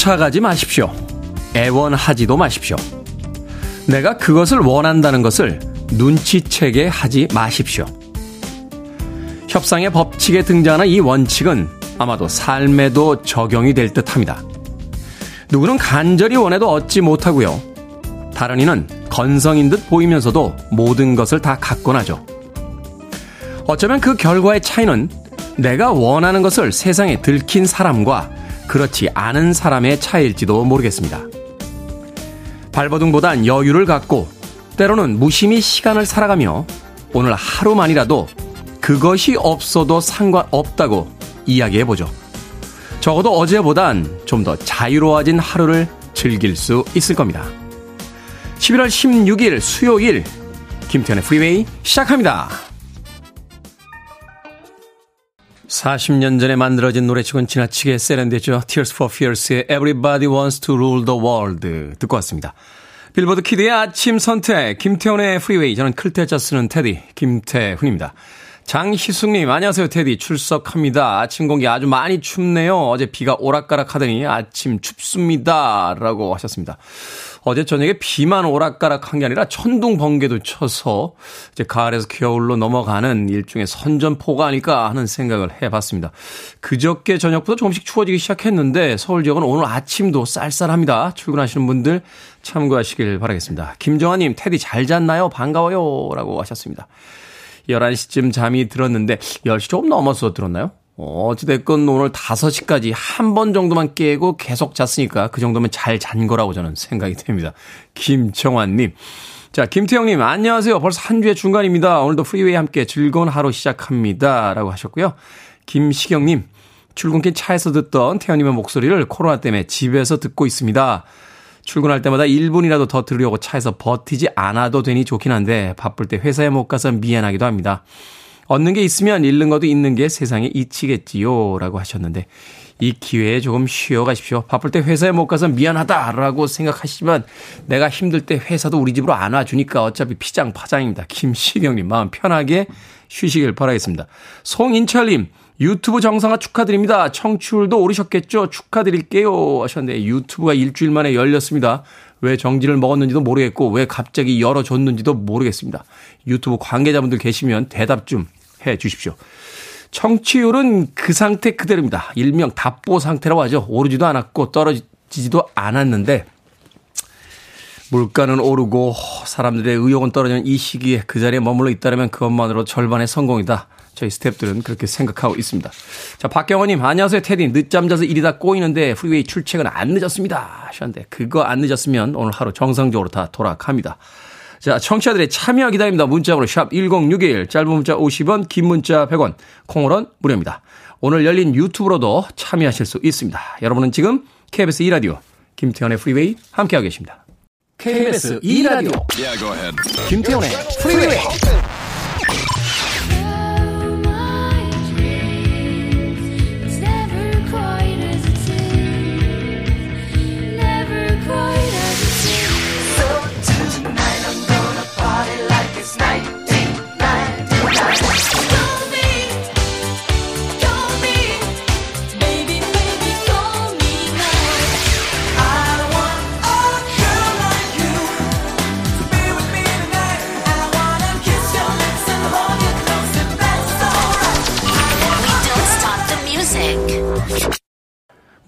쫓아가지 마십시오. 애원하지도 마십시오. 내가 그것을 원한다는 것을 눈치채게 하지 마십시오. 협상의 법칙에 등장하는 이 원칙은 아마도 삶에도 적용이 될 듯 합니다. 누구는 간절히 원해도 얻지 못하고요. 다른 이는 건성인 듯 보이면서도 모든 것을 다 갖곤 하죠. 어쩌면 그 결과의 차이는 내가 원하는 것을 세상에 들킨 사람과 그렇지 않은 사람의 차이일지도 모르겠습니다. 발버둥보단 여유를 갖고 때로는 무심히 시간을 살아가며 오늘 하루만이라도 그것이 없어도 상관없다고 이야기해보죠. 적어도 어제보단 좀 더 자유로워진 하루를 즐길 수 있을 겁니다. 11월 16일 수요일 김태훈의 Freeway 시작합니다. 40년 전에 만들어진 노래치곤 지나치게 세련됐죠. Tears for Fears의 Everybody Wants to Rule the World 듣고 왔습니다. 빌보드 kid의 아침 선택 김태훈의 Freeway 저는 클 태 자 쓰는 테디 김태훈입니다. 장희숙님, 안녕하세요, 테디. 출석합니다. 아침 공기 아주 많이 춥네요. 어제 비가 오락가락 하더니 아침 춥습니다. 라고 하셨습니다. 어제 저녁에 비만 오락가락 한 게 아니라 천둥 번개도 쳐서 이제 가을에서 겨울로 넘어가는 일종의 선전포가 아닐까 하는 생각을 해봤습니다. 그저께 저녁부터 조금씩 추워지기 시작했는데 서울 지역은 오늘 아침도 쌀쌀합니다. 출근하시는 분들 참고하시길 바라겠습니다. 김정아님, 테디 잘 잤나요? 반가워요. 라고 하셨습니다. 11시쯤 잠이 들었는데 10시 조금 넘어서 들었나요? 어찌됐건 오늘 5시까지 한 번 정도만 깨고 계속 잤으니까 그 정도면 잘 잔 거라고 저는 생각이 됩니다. 김청환님. 자, 김태훈님, 안녕하세요. 벌써 한 주의 중간입니다. 오늘도 프리웨이 함께 즐거운 하루 시작합니다. 라고 하셨고요. 김시경님, 출근길 차에서 듣던 태훈님의 목소리를 코로나 때문에 집에서 듣고 있습니다. 출근할 때마다 1분이라도 더 들으려고 차에서 버티지 않아도 되니 좋긴 한데 바쁠 때 회사에 못 가서 미안하기도 합니다. 얻는 게 있으면 잃는 것도 있는 게 세상에 이치겠지요. 라고 하셨는데 이 기회에 조금 쉬어 가십시오. 바쁠 때 회사에 못 가서 미안하다라고 생각하시지만 내가 힘들 때 회사도 우리 집으로 안 와주니까 어차피 피장 파장입니다. 김시경님 마음 편하게 쉬시길 바라겠습니다. 송인철님 유튜브 정상화 축하드립니다. 청취율도 오르셨겠죠? 축하드릴게요. 하셨는데 유튜브가 일주일 만에 열렸습니다. 왜 정지를 먹었는지도 모르겠고 왜 갑자기 열어줬는지도 모르겠습니다. 유튜브 관계자분들 계시면 대답 좀 해 주십시오. 청취율은 그 상태 그대로입니다. 일명 답보 상태라고 하죠. 오르지도 않았고 떨어지지도 않았는데 물가는 오르고 사람들의 의욕은 떨어지는 이 시기에 그 자리에 머물러 있다면 그것만으로 절반의 성공이다. 저희 스탭들은 그렇게 생각하고 있습니다. 자, 박경원님, 안녕하세요, 테디. 늦잠 자서 일이 다 꼬이는데 프리웨이 출첵은 안 늦었습니다. 하셨는데, 그거 안 늦었으면 오늘 하루 정상적으로 다 돌아갑니다. 자, 청취자들의 참여 기다립니다. 문자번호 샵 1061, 짧은 문자 50원, 긴 문자 100원, 콩으로는 무료입니다. 오늘 열린 유튜브로도 참여하실 수 있습니다. 여러분은 지금 KBS 2라디오, 김태현의 프리웨이 함께하고 계십니다. KBS 2라디오, yeah, 김태현의 프리웨이.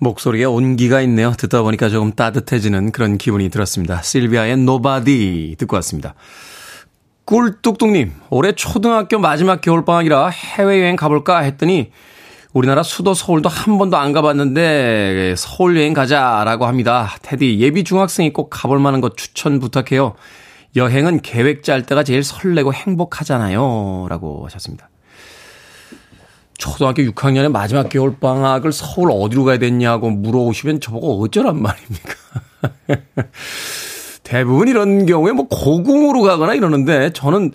목소리에 온기가 있네요. 듣다 보니까 조금 따뜻해지는 그런 기분이 들었습니다. 실비아의 Nobody 듣고 왔습니다. 꿀뚝뚝님, 올해 초등학교 마지막 겨울방학이라 해외여행 가볼까 했더니 우리나라 수도 서울도 한 번도 안 가봤는데 서울 여행 가자라고 합니다. 테디, 예비 중학생이 꼭 가볼 만한 곳 추천 부탁해요. 여행은 계획 짤 때가 제일 설레고 행복하잖아요. 라고 하셨습니다. 초등학교 6학년의 마지막 겨울 방학을 서울 어디로 가야 되냐고 물어오시면 저보고 어쩌란 말입니까? 대부분 이런 경우에 뭐 고궁으로 가거나 이러는데 저는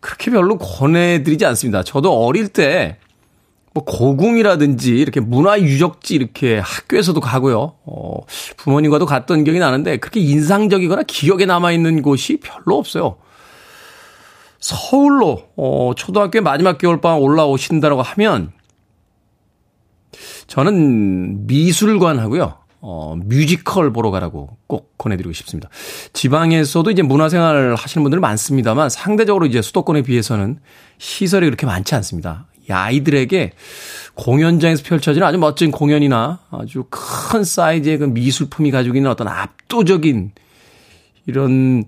그렇게 별로 권해드리지 않습니다. 저도 어릴 때 뭐 고궁이라든지 이렇게 문화유적지 이렇게 학교에서도 가고요. 어, 부모님과도 갔던 기억이 나는데 그렇게 인상적이거나 기억에 남아있는 곳이 별로 없어요. 서울로 어, 초등학교 마지막 겨울방학 올라오신다고 하면 저는 미술관 하고요. 어, 뮤지컬 보러 가라고 꼭 권해드리고 싶습니다. 지방에서도 이제 문화생활 하시는 분들 많습니다만 상대적으로 이제 수도권에 비해서는 시설이 그렇게 많지 않습니다. 이 아이들에게 공연장에서 펼쳐지는 아주 멋진 공연이나 아주 큰 사이즈의 그 미술품이 가지고 있는 어떤 압도적인 이런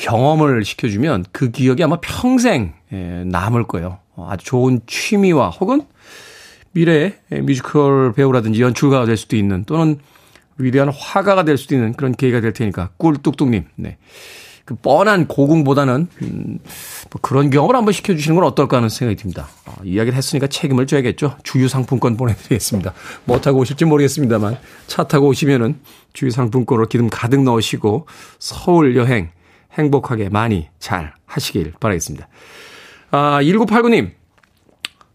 경험을 시켜주면 그 기억이 아마 평생 예, 남을 거예요. 아주 좋은 취미와 혹은 미래의 뮤지컬 배우라든지 연출가가 될 수도 있는 또는 위대한 화가가 될 수도 있는 그런 계기가 될 테니까 꿀뚝뚝님, 네. 그 뻔한 고궁보다는 음, 뭐 그런 경험을 한번 시켜주시는 건 어떨까 하는 생각이 듭니다. 어, 이야기를 했으니까 책임을 져야겠죠. 주유 상품권 보내드리겠습니다. 뭐 타고 오실지 모르겠습니다만 차 타고 오시면은 주유 상품권으로 기름 가득 넣으시고 서울 여행 행복하게 많이 잘 하시길 바라겠습니다. 아, 1989님.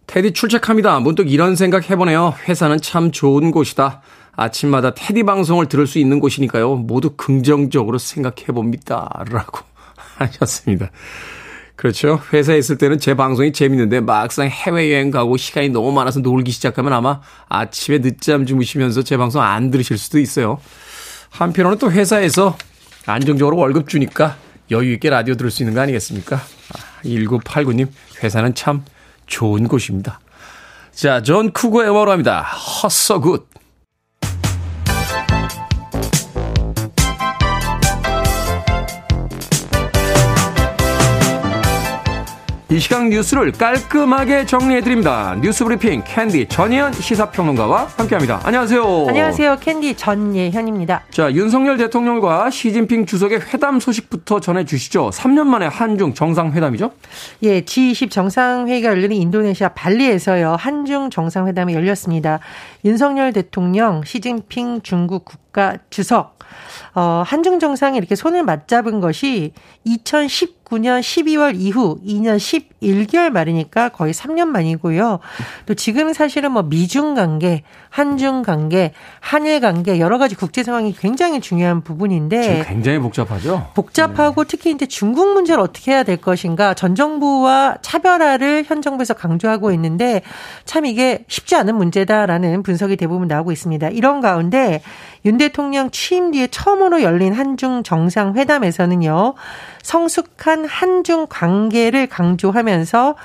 테디 출첵합니다. 문득 이런 생각 해보네요. 회사는 참 좋은 곳이다. 아침마다 테디 방송을 들을 수 있는 곳이니까요. 모두 긍정적으로 생각해 봅니다. 라고 하셨습니다. 그렇죠. 회사에 있을 때는 제 방송이 재밌는데 막상 해외여행 가고 시간이 너무 많아서 놀기 시작하면 아마 아침에 늦잠 주무시면서 제 방송 안 들으실 수도 있어요. 한편으로는 또 회사에서 안정적으로 월급 주니까 여유 있게 라디오 들을 수 있는 거 아니겠습니까? 1989님, 회사는 참 좋은 곳입니다. 자, 존 쿠거의 음악으로 합니다. Hurts So Good. 이 시각 뉴스를 깔끔하게 정리해드립니다. 뉴스 브리핑 캔디 전예현 시사평론가와 함께합니다. 안녕하세요. 안녕하세요. 캔디 전예현입니다. 자, 윤석열 대통령과 시진핑 주석의 회담 소식부터 전해주시죠. 3년 만에 한중 정상회담이죠? 예, G20 정상회의가 열리는 인도네시아 발리에서요. 한중 정상회담이 열렸습니다. 윤석열 대통령, 시진핑 중국 국 가 주석, 어, 한중 정상이 이렇게 손을 맞잡은 것이 2019년 12월 이후 2년 11개월 말이니까 거의 3년 만이고요. 또 지금 사실은 뭐 미중 관계, 한중 관계, 한일 관계 여러 가지 국제 상황이 굉장히 중요한 부분인데 굉장히 복잡하죠. 복잡하고 네. 특히 이제 중국 문제를 어떻게 해야 될 것인가 전 정부와 차별화를 현 정부에서 강조하고 있는데 참 이게 쉽지 않은 문제다라는 분석이 대부분 나오고 있습니다. 이런 가운데 윤대 통령 취임 뒤에 처음으로 열린 한중 정상회담에서는요, 성숙한 한중 관계를 강조하면서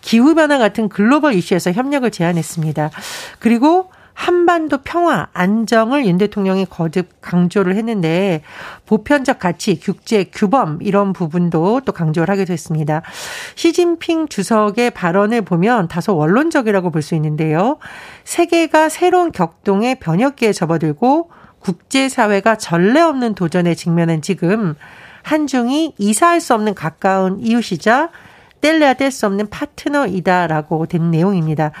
기후변화 같은 글로벌 이슈에서 협력을 제안했습니다. 그리고 한반도 평화, 안정을 윤 대통령이 거듭 강조를 했는데 보편적 가치, 국제 규범 이런 부분도 또 강조를 하게 됐습니다. 시진핑 주석의 발언을 보면 다소 원론적이라고 볼 수 있는데요. 세계가 새로운 격동의 변혁기에 접어들고 국제사회가 전례 없는 도전에 직면한 지금 한중이 이사할 수 없는 가까운 이웃이자 뗄래야 뗄 수 없는 파트너이다라고 된 내용입니다.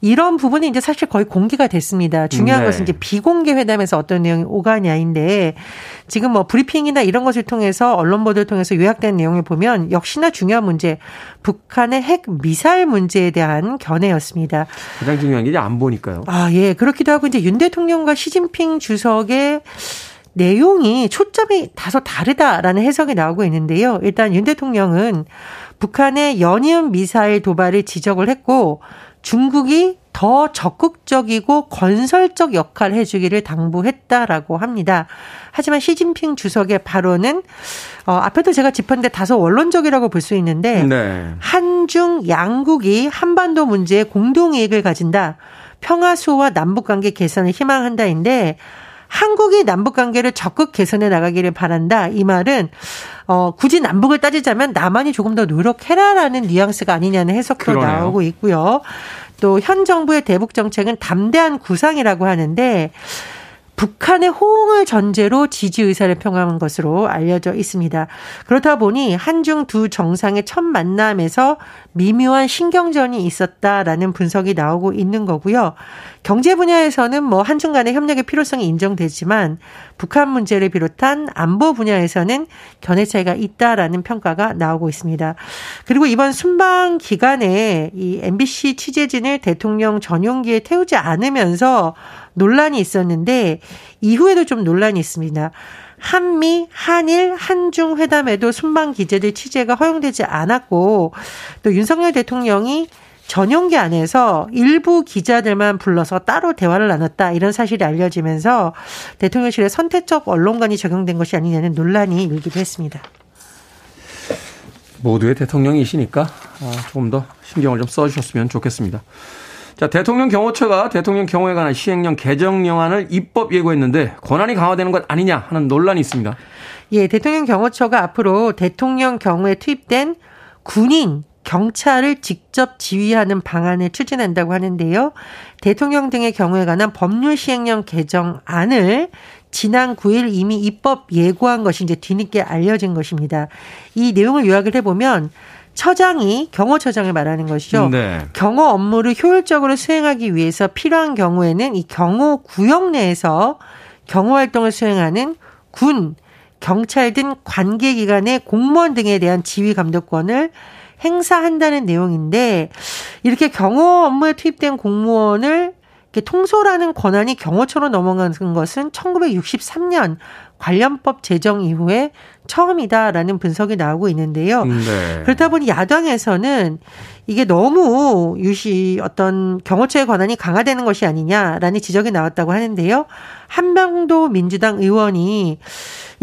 이런 부분이 이제 사실 거의 공개가 됐습니다. 중요한 네. 것은 이제 비공개 회담에서 어떤 내용이 오가냐인데 지금 뭐 브리핑이나 이런 것을 통해서 언론 보도를 통해서 요약된 내용을 보면 역시나 중요한 문제 북한의 핵 미사일 문제에 대한 견해였습니다. 가장 중요한 게안 보니까요. 아, 예. 그렇기도 하고 이제 윤 대통령과 시진핑 주석의 내용이 초점이 다소 다르다라는 해석이 나오고 있는데요. 일단 윤 대통령은 북한의 연이은 미사일 도발을 지적을 했고 중국이 더 적극적이고 건설적 역할을 해주기를 당부했다라고 합니다. 하지만 시진핑 주석의 발언은 어, 앞에도 제가 짚었는데 다소 원론적이라고 볼 수 있는데 네. 한중 양국이 한반도 문제에 공동 이익을 가진다. 평화수와 남북관계 개선을 희망한다인데 한국이 남북 관계를 적극 개선해 나가기를 바란다. 이 말은 어 굳이 남북을 따지자면 남한이 조금 더 노력해라라는 뉘앙스가 아니냐는 해석도 그러네요. 나오고 있고요. 또 현 정부의 대북 정책은 담대한 구상이라고 하는데 북한의 호응을 전제로 지지 의사를 표명한 것으로 알려져 있습니다. 그렇다 보니 한중 두 정상의 첫 만남에서 미묘한 신경전이 있었다라는 분석이 나오고 있는 거고요. 경제 분야에서는 뭐 한중 간의 협력의 필요성이 인정되지만 북한 문제를 비롯한 안보 분야에서는 견해 차이가 있다라는 평가가 나오고 있습니다. 그리고 이번 순방 기간에 이 MBC 취재진을 대통령 전용기에 태우지 않으면서 논란이 있었는데 이후에도 좀 논란이 있습니다. 한미, 한일, 한중 회담에도 순방 기재들 취재가 허용되지 않았고 또 윤석열 대통령이 전용기 안에서 일부 기자들만 불러서 따로 대화를 나눴다 이런 사실이 알려지면서 대통령실에 선택적 언론관이 적용된 것이 아니냐는 논란이 일기도 했습니다. 모두의 대통령이시니까 아, 조금 더 신경을 좀 써주셨으면 좋겠습니다. 자, 대통령 경호처가 대통령 경호에 관한 시행령 개정령안을 입법 예고했는데 권한이 강화되는 것 아니냐 하는 논란이 있습니다. 예, 대통령 경호처가 앞으로 대통령 경호에 투입된 군인, 경찰을 직접 지휘하는 방안을 추진한다고 하는데요. 대통령 등의 경우에 관한 법률 시행령 개정안을 지난 9일 이미 입법 예고한 것이 이제 뒤늦게 알려진 것입니다. 이 내용을 요약을 해보면 처장이 경호처장을 말하는 것이죠. 네. 경호 업무를 효율적으로 수행하기 위해서 필요한 경우에는 이 경호 구역 내에서 경호 활동을 수행하는 군, 경찰 등 관계기관의 공무원 등에 대한 지휘 감독권을 행사한다는 내용인데 이렇게 경호 업무에 투입된 공무원을 통솔하는 권한이 경호처로 넘어가는 것은 1963년 관련법 제정 이후에 처음이다라는 분석이 나오고 있는데요. 네. 그렇다 보니 야당에서는 이게 너무 유시 어떤 경호처의 권한이 강화되는 것이 아니냐라는 지적이 나왔다고 하는데요. 한명도 민주당 의원이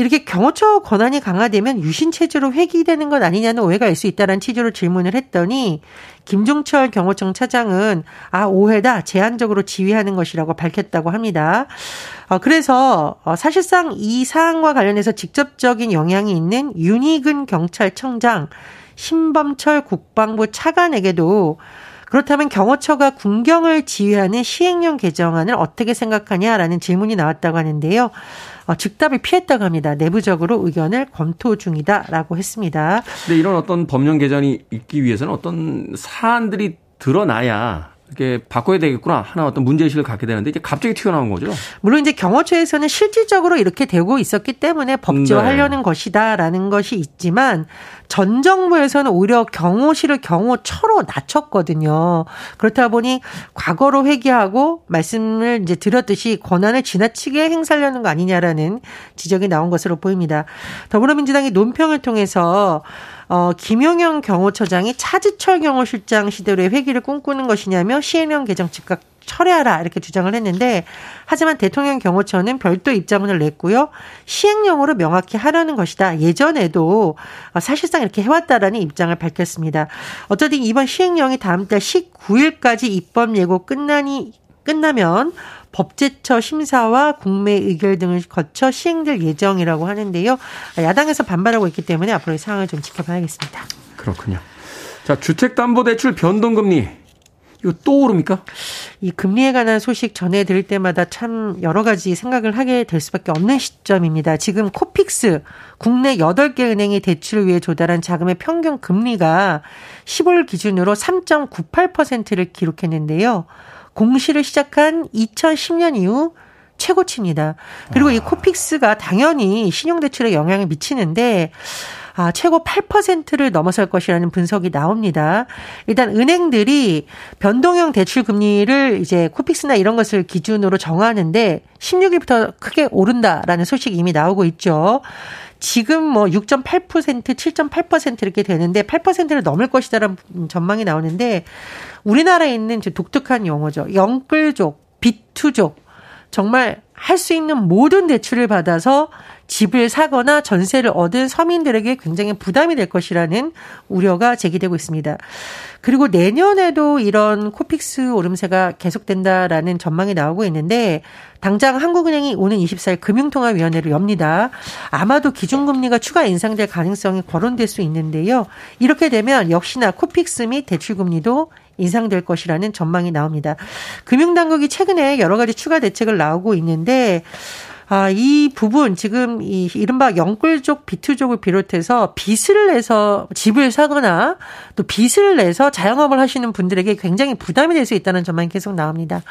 이렇게 경호처 권한이 강화되면 유신 체제로 회귀되는 것 아니냐는 오해가 있을 수 있다라는 취지로 질문을 했더니 김종철 경호청 차장은 아 오해다 제한적으로 지휘하는 것이라고 밝혔다고 합니다. 어, 그래서 어, 사실상 이 사안과 관련해서 직접적인 영향이 있는 윤희근 경찰청장 신범철 국방부 차관에게도 그렇다면 경호처가 군경을 지휘하는 시행령 개정안을 어떻게 생각하냐라는 질문이 나왔다고 하는데요. 어, 즉답을 피했다고 합니다. 내부적으로 의견을 검토 중이다라고 했습니다. 근데 이런 어떤 법령 개정이 있기 위해서는 어떤 사안들이 드러나야 이렇게 바꿔야 되겠구나 하나 어떤 문제의식을 갖게 되는데 이제 갑자기 튀어나온 거죠. 물론 이제 경호처에서는 실질적으로 이렇게 되고 있었기 때문에 법제화하려는 네. 것이다라는 것이 있지만 전 정부에서는 오히려 경호실을 경호처로 낮췄거든요. 그렇다 보니 과거로 회귀하고 말씀을 이제 드렸듯이 권한을 지나치게 행사하려는 거 아니냐라는 지적이 나온 것으로 보입니다. 더불어민주당이 논평을 통해서 어, 김용영 경호처장이 차지철 경호실장 시대로의 회기를 꿈꾸는 것이냐며 시행령 개정 즉각 철회하라 이렇게 주장을 했는데 하지만 대통령 경호처는 별도 입장문을 냈고요. 시행령으로 명확히 하려는 것이다. 예전에도 사실상 이렇게 해왔다라는 입장을 밝혔습니다. 어쩌든 이번 시행령이 다음 달 19일까지 입법 예고 끝나니 끝나면 법제처 심사와 국내 의결 등을 거쳐 시행될 예정이라고 하는데요. 야당에서 반발하고 있기 때문에 앞으로의 상황을 좀 지켜봐야겠습니다. 그렇군요. 자, 주택담보대출 변동금리 이거 또 오릅니까? 이 금리에 관한 소식 전해드릴 때마다 참 여러 가지 생각을 하게 될 수밖에 없는 시점입니다. 지금 코픽스 국내 8개 은행이 대출을 위해 조달한 자금의 평균 금리가 15일 기준으로 3.98%를 기록했는데요. 공시를 시작한 2010년 이후 최고치입니다. 그리고 이 코픽스가 당연히 신용대출에 영향을 미치는데 아, 최고 8%를 넘어설 것이라는 분석이 나옵니다. 일단 은행들이 변동형 대출 금리를 이제 코픽스나 이런 것을 기준으로 정하는데 16일부터 크게 오른다라는 소식이 이미 나오고 있죠. 지금 뭐 6.8%, 7.8% 이렇게 되는데 8%를 넘을 것이다라는 전망이 나오는데 우리나라에 있는 독특한 용어죠. 영끌족, 비투족. 정말 할 수 있는 모든 대출을 받아서 집을 사거나 전세를 얻은 서민들에게 굉장히 부담이 될 것이라는 우려가 제기되고 있습니다. 그리고 내년에도 이런 코픽스 오름세가 계속된다라는 전망이 나오고 있는데 당장 한국은행이 오는 24일 금융통화위원회를 엽니다. 아마도 기준금리가 추가 인상될 가능성이 거론될 수 있는데요. 이렇게 되면 역시나 코픽스 및 대출금리도 인상될 것이라는 전망이 나옵니다. 금융당국이 최근에 여러 가지 추가 대책을 나오고 있는데 아, 이 부분 지금 이 이른바 영끌족 비투족을 비롯해서 빚을 내서 집을 사거나 또 빚을 내서 자영업을 하시는 분들에게 굉장히 부담이 될 수 있다는 전망이 계속 나옵니다.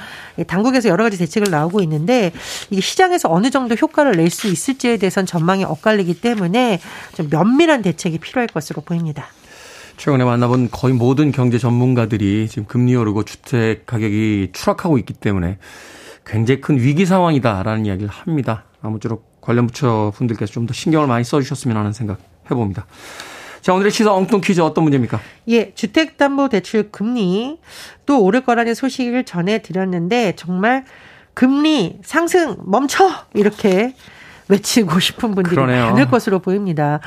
당국에서 여러 가지 대책을 나오고 있는데 이게 시장에서 어느 정도 효과를 낼 수 있을지에 대해서는 전망이 엇갈리기 때문에 좀 면밀한 대책이 필요할 것으로 보입니다. 최근에 만나본 거의 모든 경제 전문가들이 지금 금리 오르고 주택 가격이 추락하고 있기 때문에 굉장히 큰 위기 상황이다라는 이야기를 합니다. 아무쪼록 관련 부처 분들께서 좀 더 신경을 많이 써주셨으면 하는 생각 해봅니다. 자, 오늘의 시사 엉뚱 퀴즈 어떤 문제입니까? 예, 주택담보대출 금리 또 오를 거라는 소식을 전해드렸는데 정말 금리 상승 멈춰 이렇게 외치고 싶은 분들이 그러네요. 많을 것으로 보입니다.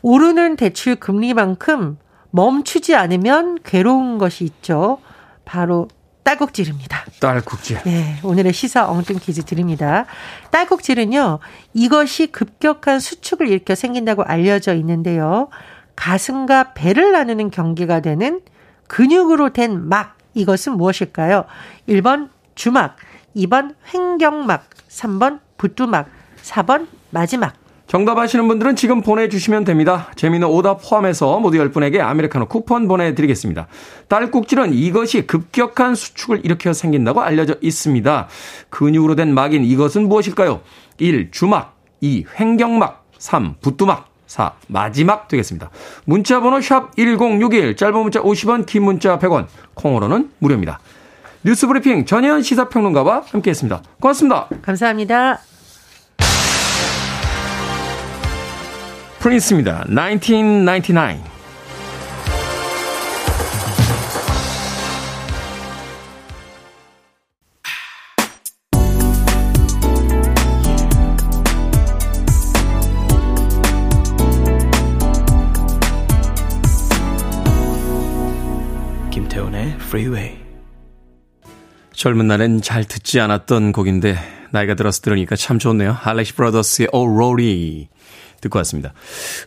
오르는 대출 금리만큼 멈추지 않으면 괴로운 것이 있죠. 바로 딸꾹질입니다. 딸꾹질. 네, 오늘의 시사 엉뚱 퀴즈 드립니다. 딸꾹질은요, 이것이 급격한 수축을 일으켜 생긴다고 알려져 있는데요. 가슴과 배를 나누는 경계가 되는 근육으로 된 막, 이것은 무엇일까요? 1번 주막, 2번 횡경막, 3번 부뚜막, 4번 마지막. 정답 아시는 분들은 지금 보내주시면 됩니다. 재미는 오답 포함해서 모두 10분에게 아메리카노 쿠폰 보내드리겠습니다. 딸꾹질은 이것이 급격한 수축을 일으켜 생긴다고 알려져 있습니다. 근육으로 된 막인 이것은 무엇일까요? 1. 주막 2. 횡경막 3. 부뚜막 4. 마지막 되겠습니다. 문자 번호 샵 1061, 짧은 문자 50원, 긴 문자 100원, 콩으로는 무료입니다. 뉴스 브리핑 전혜연 시사평론가와 함께했습니다. 고맙습니다. 감사합니다. 프린스입니다. 1999. 김태훈의 Freeway. 젊은 날엔 잘 듣지 않았던 곡인데 나이가 들어서 들으니까 참 좋네요. 알렉시 브라더스의 Oh Rory. 듣고 왔습니다.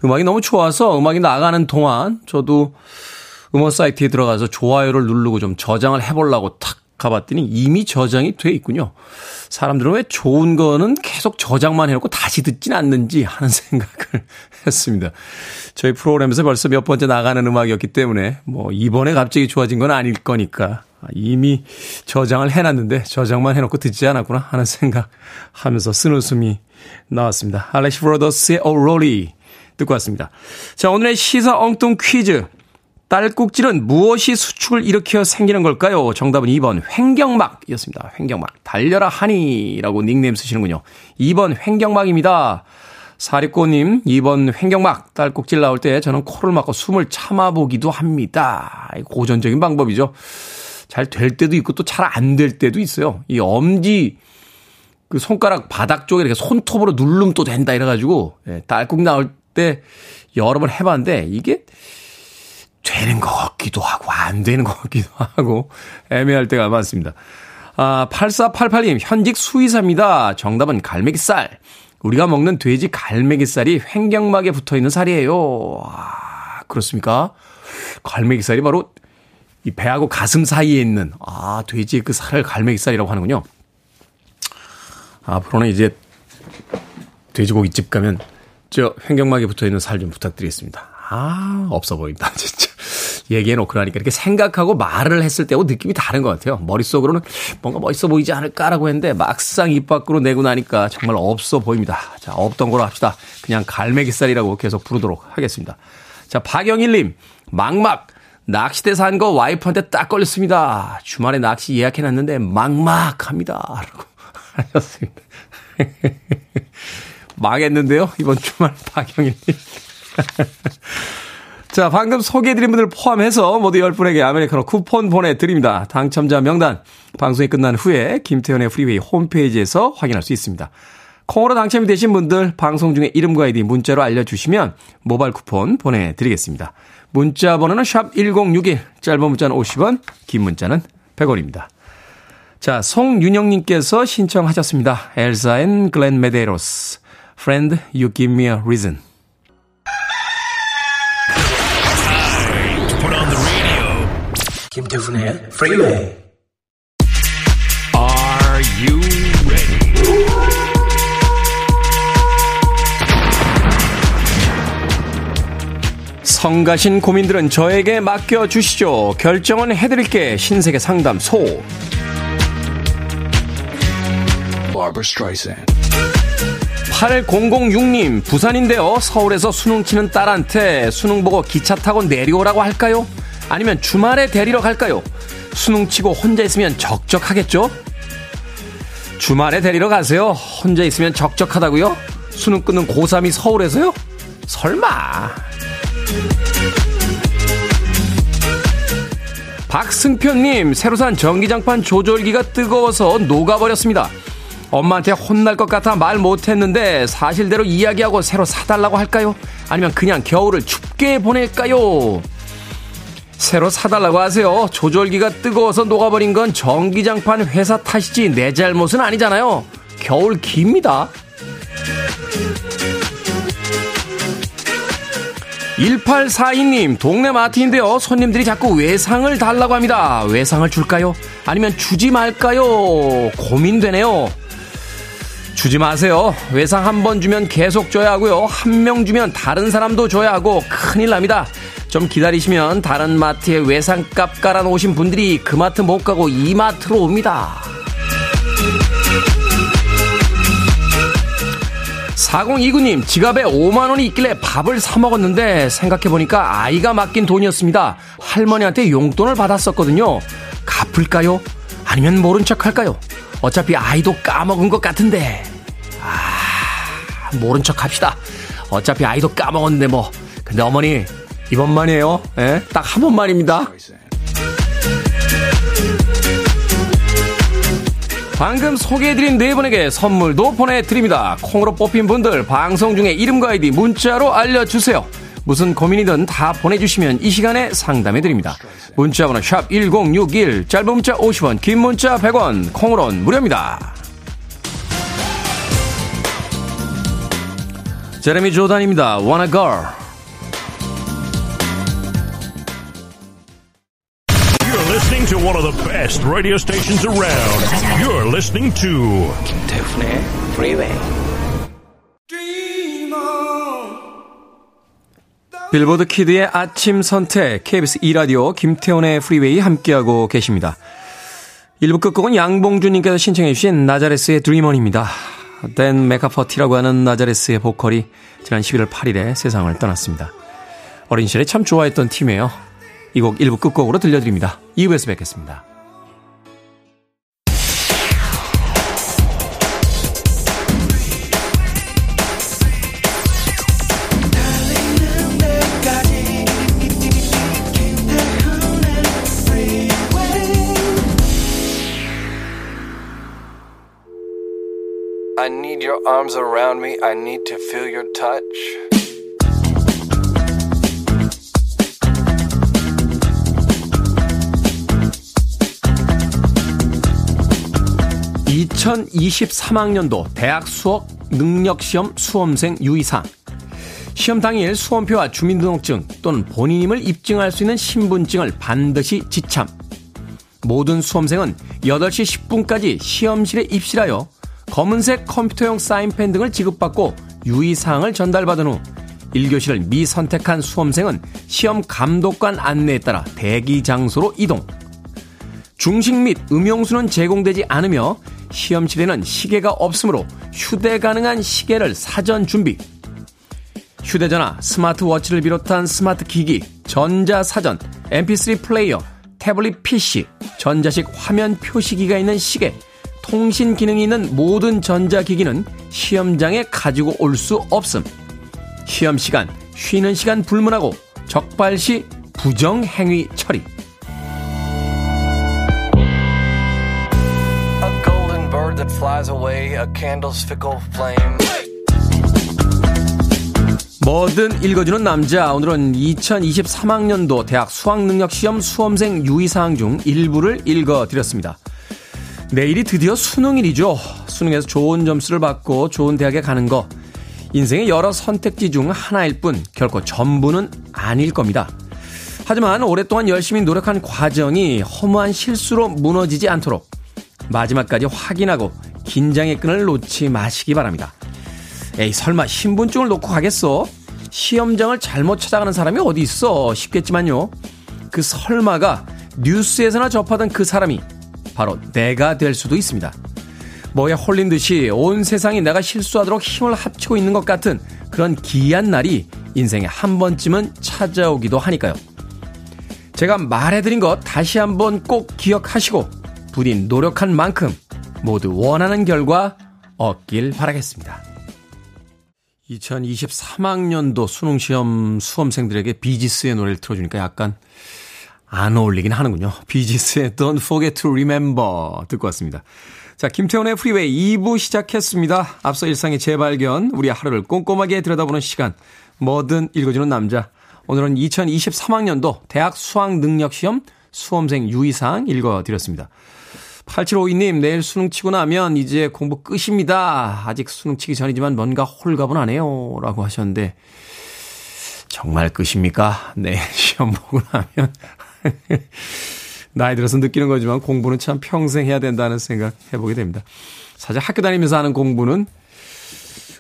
음악이 너무 좋아서 음악이 나가는 동안 저도 음원 사이트에 들어가서 좋아요를 누르고 좀 저장을 해보려고 탁 가봤더니 이미 저장이 돼 있군요. 사람들은 왜 좋은 거는 계속 저장만 해놓고 다시 듣진 않는지 하는 생각을 했습니다. 저희 프로그램에서 벌써 몇 번째 나가는 음악이었기 때문에 뭐 이번에 갑자기 좋아진 건 아닐 거니까 이미 저장을 해놨는데 저장만 해놓고 듣지 않았구나 하는 생각 하면서 쓴웃음이 나왔습니다. 알렉시 브로더스의 오로리 듣고 왔습니다. 자, 오늘의 시사 엉뚱 퀴즈. 딸꾹질은 무엇이 수축을 일으켜 생기는 걸까요? 정답은 2번 횡경막이었습니다. 횡경막. 달려라 하니라고 닉네임 쓰시는군요. 2번 횡경막입니다. 사리꼬님, 2번 횡경막. 딸꾹질 나올 때 저는 코를 막고 숨을 참아보기도 합니다. 고전적인 방법이죠. 잘 될 때도 있고 또 잘 안 될 때도 있어요. 이 엄지 그 손가락 바닥 쪽에 이렇게 손톱으로 누르면 또 된다 이래가지고 예, 딸꾹 나올 때 여러 번 해봤는데 이게 되는 것 같기도 하고 안 되는 것 같기도 하고 애매할 때가 많습니다. 아, 8488님 현직 수의사입니다. 정답은 갈매기살. 우리가 먹는 돼지 갈매기살이 횡경막에 붙어 있는 살이에요. 아, 그렇습니까? 갈매기살이 바로 이 배하고 가슴 사이에 있는 아 돼지의 그 살을 갈매기살이라고 하는군요. 앞으로는 이제 돼지고기집 가면 저 횡경막에 붙어 있는 살 좀 부탁드리겠습니다. 아, 없어 보인다, 진짜. 얘기해놓고 나니까 이렇게 생각하고 말을 했을 때하고 느낌이 다른 것 같아요. 머릿속으로는 뭔가 멋있어 보이지 않을까라고 했는데 막상 입 밖으로 내고 나니까 정말 없어 보입니다. 자, 없던 걸로 합시다. 그냥 갈매기살이라고 계속 부르도록 하겠습니다. 자, 박영일님, 막막. 낚시대 산 거 와이프한테 딱 걸렸습니다. 주말에 낚시 예약해놨는데 막막합니다. 라고 하셨습니다. 망했는데요? 이번 주말 박영일님. 자, 방금 소개해드린 분들 포함해서 모두 10분에게 아메리카노 쿠폰 보내드립니다. 당첨자 명단 방송이 끝난 후에 김태훈의 프리웨이 홈페이지에서 확인할 수 있습니다. 콩으로 당첨이 되신 분들 방송 중에 이름과 아이디 문자로 알려주시면 모바일 쿠폰 보내드리겠습니다. 문자 번호는 샵 1061, 짧은 문자는 50원, 긴 문자는 100원입니다. 자, 송윤영님께서 신청하셨습니다. 엘사 and 글렌 메데이로스. Friend, you give me a reason. 김태훈의 프리웨이 성가신 고민들은 저에게 맡겨주시죠. 결정은 해드릴게 신세계 상담소. 8006님, 부산인데요. 서울에서 수능 치는 딸한테 수능 보고 기차 타고 내려오라고 할까요? 아니면 주말에 데리러 갈까요? 수능 치고 혼자 있으면 적적하겠죠? 주말에 데리러 가세요. 혼자 있으면 적적하다고요? 수능 끊는 고3이 서울에서요? 설마. 박승표님, 새로 산 전기장판 조절기가 뜨거워서 녹아버렸습니다. 엄마한테 혼날 것 같아 말 못했는데 사실대로 이야기하고 새로 사달라고 할까요? 아니면 그냥 겨울을 춥게 보낼까요? 새로 사달라고 하세요. 조절기가 뜨거워서 녹아버린 건 전기장판 회사 탓이지 내 잘못은 아니잖아요. 겨울 깁니다. 1842님, 동네 마트인데요. 손님들이 자꾸 외상을 달라고 합니다. 외상을 줄까요? 아니면 주지 말까요? 고민되네요. 주지 마세요. 외상 한 번 주면 계속 줘야 하고요. 한 명 주면 다른 사람도 줘야 하고 큰일 납니다. 좀 기다리시면 다른 마트에 외상값 깔아놓으신 분들이 그 마트 못 가고 이 마트로 옵니다. 4029님, 지갑에 5만원이 있길래 밥을 사먹었는데 생각해보니까 아이가 맡긴 돈이었습니다. 할머니한테 용돈을 받았었거든요. 갚을까요? 아니면 모른 척 할까요? 어차피 아이도 까먹은 것 같은데. 아, 모른 척 합시다. 어차피 아이도 까먹었는데 뭐. 근데 어머니, 이번만이에요. 예? 딱한 번만입니다. 방금 소개해드린 네 분에게 선물도 보내드립니다. 콩으로 뽑힌 분들 방송 중에 이름과 아이디 문자로 알려주세요. 무슨 고민이든 다 보내주시면 이 시간에 상담해드립니다. 문자번호 샵 1061, 짧은 문자 50원, 긴 문자 100원, 콩으로는 무료입니다. 제레미 조단입니다. Wanna Girl. Best radio stations around. You're listening to 김태훈의 Freeway. 빌보드 kid의 아침 선택 KBS 2 라디오 김태훈의 프리웨이 함께하고 계십니다. 1부 끝곡은 양봉주님께서 신청해 주신 나자레스의 Dream On입니다. 댄 메카퍼티라고 하는 나자레스의 보컬이 지난 11월 8일에 세상을 떠났습니다. 어린 시절에 참 좋아했던 팀이에요. 이 곡 1부 끝곡으로 들려드립니다. 2부에서 뵙겠습니다. I need your arms around me. I need to feel your touch. 2023학년도 대학 수학 능력시험 수험생 유의사항. 시험 당일 수험표와 주민등록증 또는 본인임을 입증할 수 있는 신분증을 반드시 지참. 모든 수험생은 8시 10분까지 시험실에 입실하여 검은색 컴퓨터용 사인펜 등을 지급받고 유의사항을 전달받은 후 1교시를 미선택한 수험생은 시험 감독관 안내에 따라 대기 장소로 이동. 중식 및 음용수는 제공되지 않으며 시험실에는 시계가 없으므로 휴대 가능한 시계를 사전 준비. 휴대전화, 스마트워치를 비롯한 스마트 기기, 전자사전, mp3 플레이어, 태블릿 PC, 전자식 화면 표시기가 있는 시계, 통신 기능이 있는 모든 전자기기는 시험장에 가지고 올 수 없음. 시험 시간, 쉬는 시간 불문하고 적발 시 부정행위 처리. 뭐든 읽어주는 남자. 오늘은 2023학년도 대학 수학능력시험 수험생 유의사항 중 일부를 읽어드렸습니다. 내일이 드디어 수능일이죠. 수능에서 좋은 점수를 받고 좋은 대학에 가는 거. 인생의 여러 선택지 중 하나일 뿐 결코 전부는 아닐 겁니다. 하지만 오랫동안 열심히 노력한 과정이 허무한 실수로 무너지지 않도록 마지막까지 확인하고 긴장의 끈을 놓지 마시기 바랍니다. 에이, 설마 신분증을 놓고 가겠어? 시험장을 잘못 찾아가는 사람이 어디 있어? 싶겠지만요. 그 설마가 뉴스에서나 접하던 그 사람이 바로 내가 될 수도 있습니다. 뭐에 홀린 듯이 온 세상이 내가 실수하도록 힘을 합치고 있는 것 같은 그런 기이한 날이 인생에 한 번쯤은 찾아오기도 하니까요. 제가 말해드린 것 다시 한번 꼭 기억하시고 부디 노력한 만큼 모두 원하는 결과 얻길 바라겠습니다. 2023학년도 수능시험 수험생들에게 비지스의 노래를 틀어주니까 약간 안 어울리긴 하는군요. 비지스의 Don't Forget to Remember 듣고 왔습니다. 자, 김태훈의 프리웨이 2부 시작했습니다. 앞서 일상의 재발견, 우리 하루를 꼼꼼하게 들여다보는 시간, 뭐든 읽어주는 남자. 오늘은 2023학년도 대학 수학능력시험 수험생 유의사항 읽어드렸습니다. 8752님, 내일 수능 치고 나면 이제 공부 끝입니다. 아직 수능 치기 전이지만 뭔가 홀가분하네요. 라고 하셨는데, 정말 끝입니까? 내일 시험 보고 나면. 나이 들어서 느끼는 거지만 공부는 참 평생 해야 된다는 생각 해보게 됩니다. 사실 학교 다니면서 하는 공부는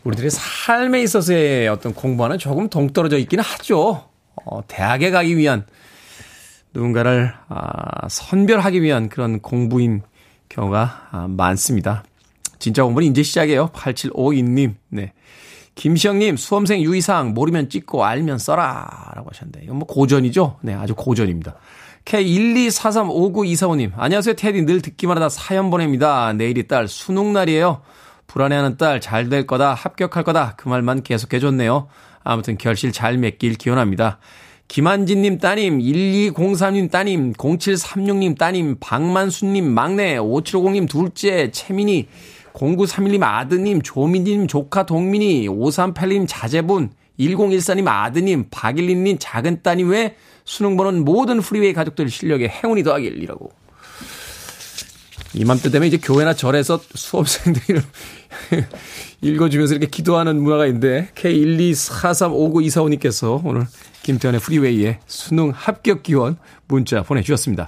우리들의 삶에 있어서의 어떤 공부와는 조금 동떨어져 있기는 하죠. 어, 대학에 가기 위한 누군가를 아, 선별하기 위한 그런 공부인 경우가 아, 많습니다. 진짜 공부는 이제 시작이에요. 8752님. 네. 김시영님, 수험생 유의사항 모르면 찍고 알면 써라. 라고 하셨는데, 이건 뭐 고전이죠? 네, 아주 고전입니다. K124359245님, 안녕하세요. 테디 늘 듣기만 하다 사연 보냅니다. 내일이 딸 수능날이에요. 불안해하는 딸 잘 될 거다, 합격할 거다. 그 말만 계속해줬네요. 아무튼 결실 잘 맺길 기원합니다. 김한진님 따님, 1203님 따님, 0736님 따님, 박만수님 막내, 5750님 둘째, 채민이, 0931님 아드님, 조민님 조카 동민이, 5381님 자제분, 1014님 아드님, 박일린님 작은 따님 외 수능 보는 모든 프리웨이 가족들 실력에 행운이 더하길 이라고. 이맘때 되면 이제 교회나 절에서 수험생들을 읽어주면서 이렇게 기도하는 문화가 있는데 K124359245님께서 오늘 김태훈의 프리웨이에 수능 합격 기원 문자 보내주셨습니다.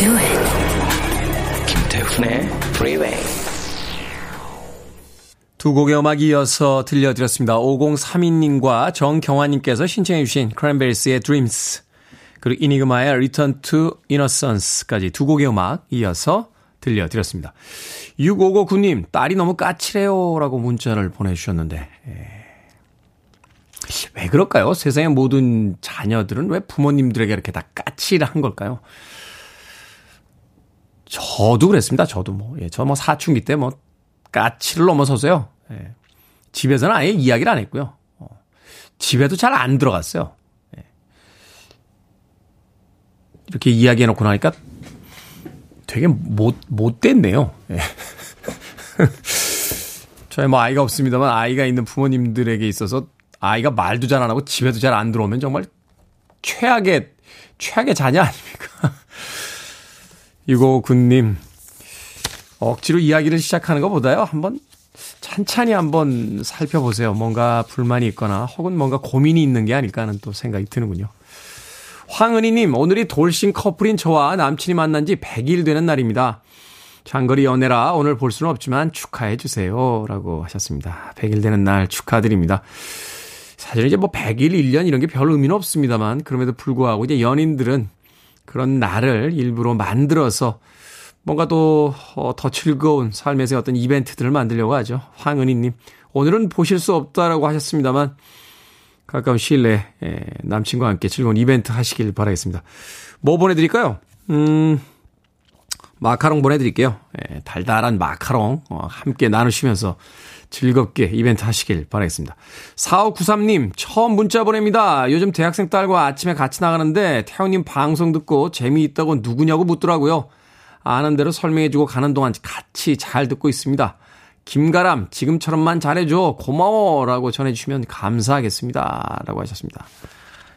Do it. 김태훈의 Freeway. 두 곡의 음악 이어서 들려드렸습니다. 5032님과 정경화님께서 신청해 주신 크랜베리스의 Dreams 그리고 이니그마의 Return to Innocence까지 두 곡의 음악 이어서 들려드렸습니다. 6559님 딸이 너무 까칠해요 라고 문자를 보내주셨는데 예. 왜 그럴까요? 세상의 모든 자녀들은 왜 부모님들에게 이렇게 다 까칠한 걸까요? 저도 그랬습니다. 저도 뭐, 예, 저 뭐 사춘기 때 뭐 까치를 넘어서서요. 예. 집에서는 아예 이야기를 안 했고요. 어. 집에도 잘 안 들어갔어요. 예. 이렇게 이야기해놓고 나니까 되게 못, 못됐네요. 예. 저희 뭐 아이가 없습니다만 아이가 있는 부모님들에게 있어서 아이가 말도 잘 안 하고 집에도 잘 안 들어오면 정말 최악의, 최악의 자녀 아닙니까? 유고군님, 억지로 이야기를 시작하는 것보다요. 한번 찬찬히 한번 살펴보세요. 뭔가 불만이 있거나 혹은 뭔가 고민이 있는 게 아닐까 하는 또 생각이 드는군요. 황은희님, 오늘이 돌싱 커플인 저와 남친이 만난 지 100일 되는 날입니다. 장거리 연애라 오늘 볼 수는 없지만 축하해 주세요. 라고 하셨습니다. 100일 되는 날 축하드립니다. 사실 이제 뭐 100일, 1년 이런 게 별 의미는 없습니다만 그럼에도 불구하고 이제 연인들은 그런 날을 일부러 만들어서 뭔가 또, 어, 더 즐거운 삶에서의 어떤 이벤트들을 만들려고 하죠. 황은희님. 오늘은 보실 수 없다라고 하셨습니다만, 가까운 시일 내에 예, 남친과 함께 즐거운 이벤트 하시길 바라겠습니다. 뭐 보내드릴까요? 음, 마카롱 보내드릴게요. 예, 달달한 마카롱, 어, 함께 나누시면서 즐겁게 이벤트 하시길 바라겠습니다. 4593님, 처음 문자 보냅니다. 요즘 대학생 딸과 아침에 같이 나가는데 태영님 방송 듣고 재미있다고 누구냐고 묻더라고요. 아는 대로 설명해주고 가는 동안 같이 잘 듣고 있습니다. 김가람, 지금처럼만 잘해줘. 고마워. 라고 전해주시면 감사하겠습니다. 라고 하셨습니다.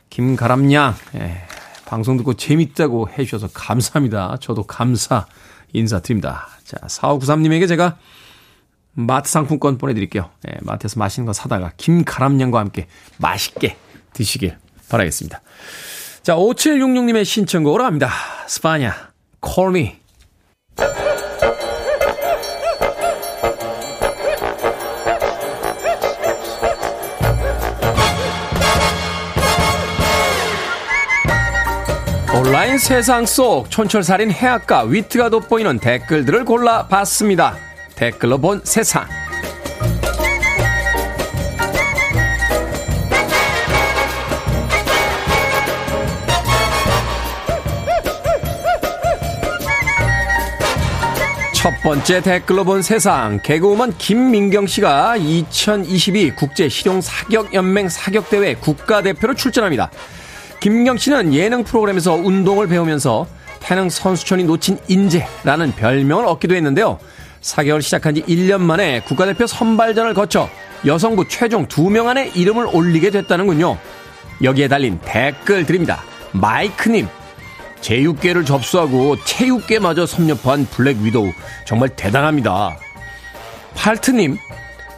김가람 양, 예, 방송 듣고 재밌다고 해주셔서 감사합니다. 저도 감사 인사드립니다. 자, 4593님에게 제가 마트 상품권 보내드릴게요. 예, 마트에서 맛있는 거 사다가 김가람 양과 함께 맛있게 드시길 바라겠습니다. 자, 5766님의 신청곡으로 합니다. 스파냐, Me. 온라인 세상 속 촌철살인 해악과 위트가 돋보이는 댓글들을 골라봤습니다. 댓글로 본 세상. 첫 번째 댓글로 본 세상. 개그우먼 김민경 씨가 2022 국제 실용 사격 연맹 사격 대회 국가 대표로 출전합니다. 김민경 씨는 예능 프로그램에서 운동을 배우면서 태능 선수촌이 놓친 인재라는 별명을 얻기도 했는데요. 사격을 시작한 지 1년 만에 국가대표 선발전을 거쳐 여성부 최종 2명 안에 이름을 올리게 됐다는군요. 여기에 달린 댓글 드립니다. 마이크님, 제육계를 접수하고 체육계마저 섭렵한 블랙 위도우 정말 대단합니다. 팔트님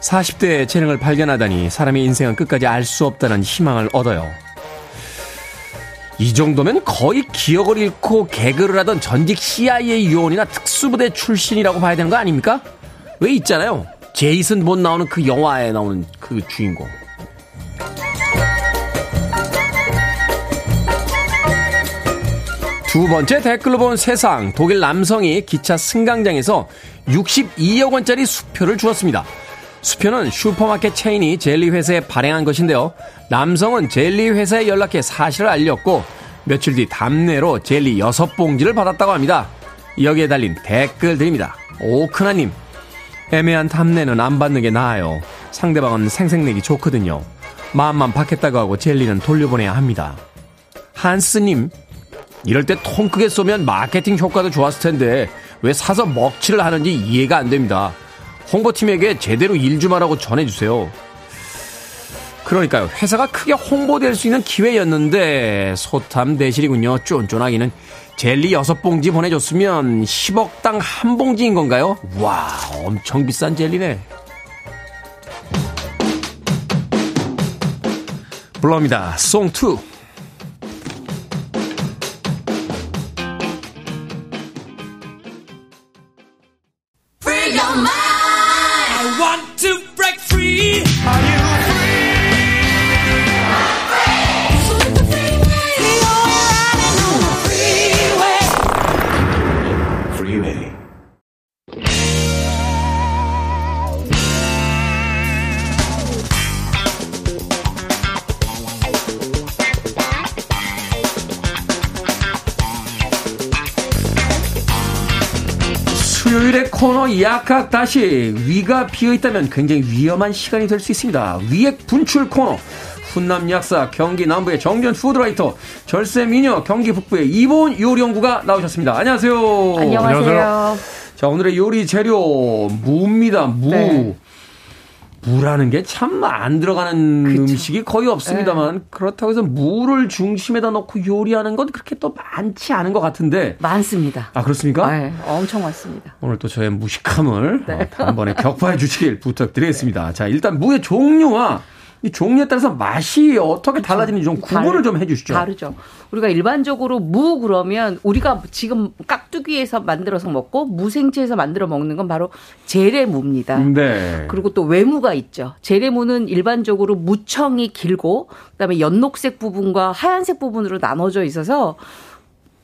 40대의 재능을 발견하다니 사람의 인생은 끝까지 알 수 없다는 희망을 얻어요. 이 정도면 거의 기억을 잃고 개그를 하던 전직 CIA 요원이나 특수부대 출신이라고 봐야 되는 거 아닙니까? 왜 있잖아요. 제이슨 본 나오는 그 영화에 나오는 그 주인공. 두 번째 댓글로 본 세상 독일 남성이 기차 승강장에서 62억 원짜리 수표를 주었습니다. 수표는 슈퍼마켓 체인이 젤리 회사에 발행한 것인데요. 남성은 젤리 회사에 연락해 사실을 알렸고 며칠 뒤 답례로 젤리 6봉지를 받았다고 합니다. 여기에 달린 댓글 드립니다. 오크나님, 애매한 답례는 안 받는 게 나아요. 상대방은 생색내기 좋거든요. 마음만 받겠다고 하고 젤리는 돌려보내야 합니다. 한스님, 이럴 때 통 크게 쏘면 마케팅 효과도 좋았을 텐데 왜 사서 먹칠을 하는지 이해가 안 됩니다. 홍보팀에게 제대로 일 좀 하라고 전해주세요. 그러니까요. 회사가 크게 홍보될 수 있는 기회였는데 소탐 대실이군요. 쫀쫀하기는 젤리 6봉지 보내줬으면 10억당 한 봉지인 건가요? 와 엄청 비싼 젤리네. 불러옵니다. 송2 약학 다시 위가 비어 있다면 굉장히 위험한 시간이 될 수 있습니다. 위액 분출 코너. 훈남 약사 경기 남부의 정전 food writer 절세 미녀 경기 북부의 이보은 요리 연구가 나오셨습니다. 안녕하세요. 안녕하세요. 안녕하세요. 자 오늘의 요리 재료 무입니다. 무. 네. 무라는 게 참 안 들어가는 그쵸. 음식이 거의 없습니다만 네. 그렇다고 해서 무를 중심에다 넣고 요리하는 건 그렇게 또 많지 않은 것 같은데 많습니다. 아 그렇습니까? 네, 엄청 많습니다. 오늘 또 저의 무식함을 네. 어, 한번에 격파해 주시길 부탁드리겠습니다. 자 일단 무의 종류와 이 종류에 따라서 맛이 어떻게 그렇죠. 달라지는지 좀 구분을 좀 해주시죠. 다르죠. 우리가 일반적으로 무 그러면 우리가 지금 깍두기에서 만들어서 먹고 무생채에서 만들어 먹는 건 바로 재래무입니다. 네. 그리고 또 외무가 있죠. 재래무는 일반적으로 무청이 길고 그다음에 연녹색 부분과 하얀색 부분으로 나눠져 있어서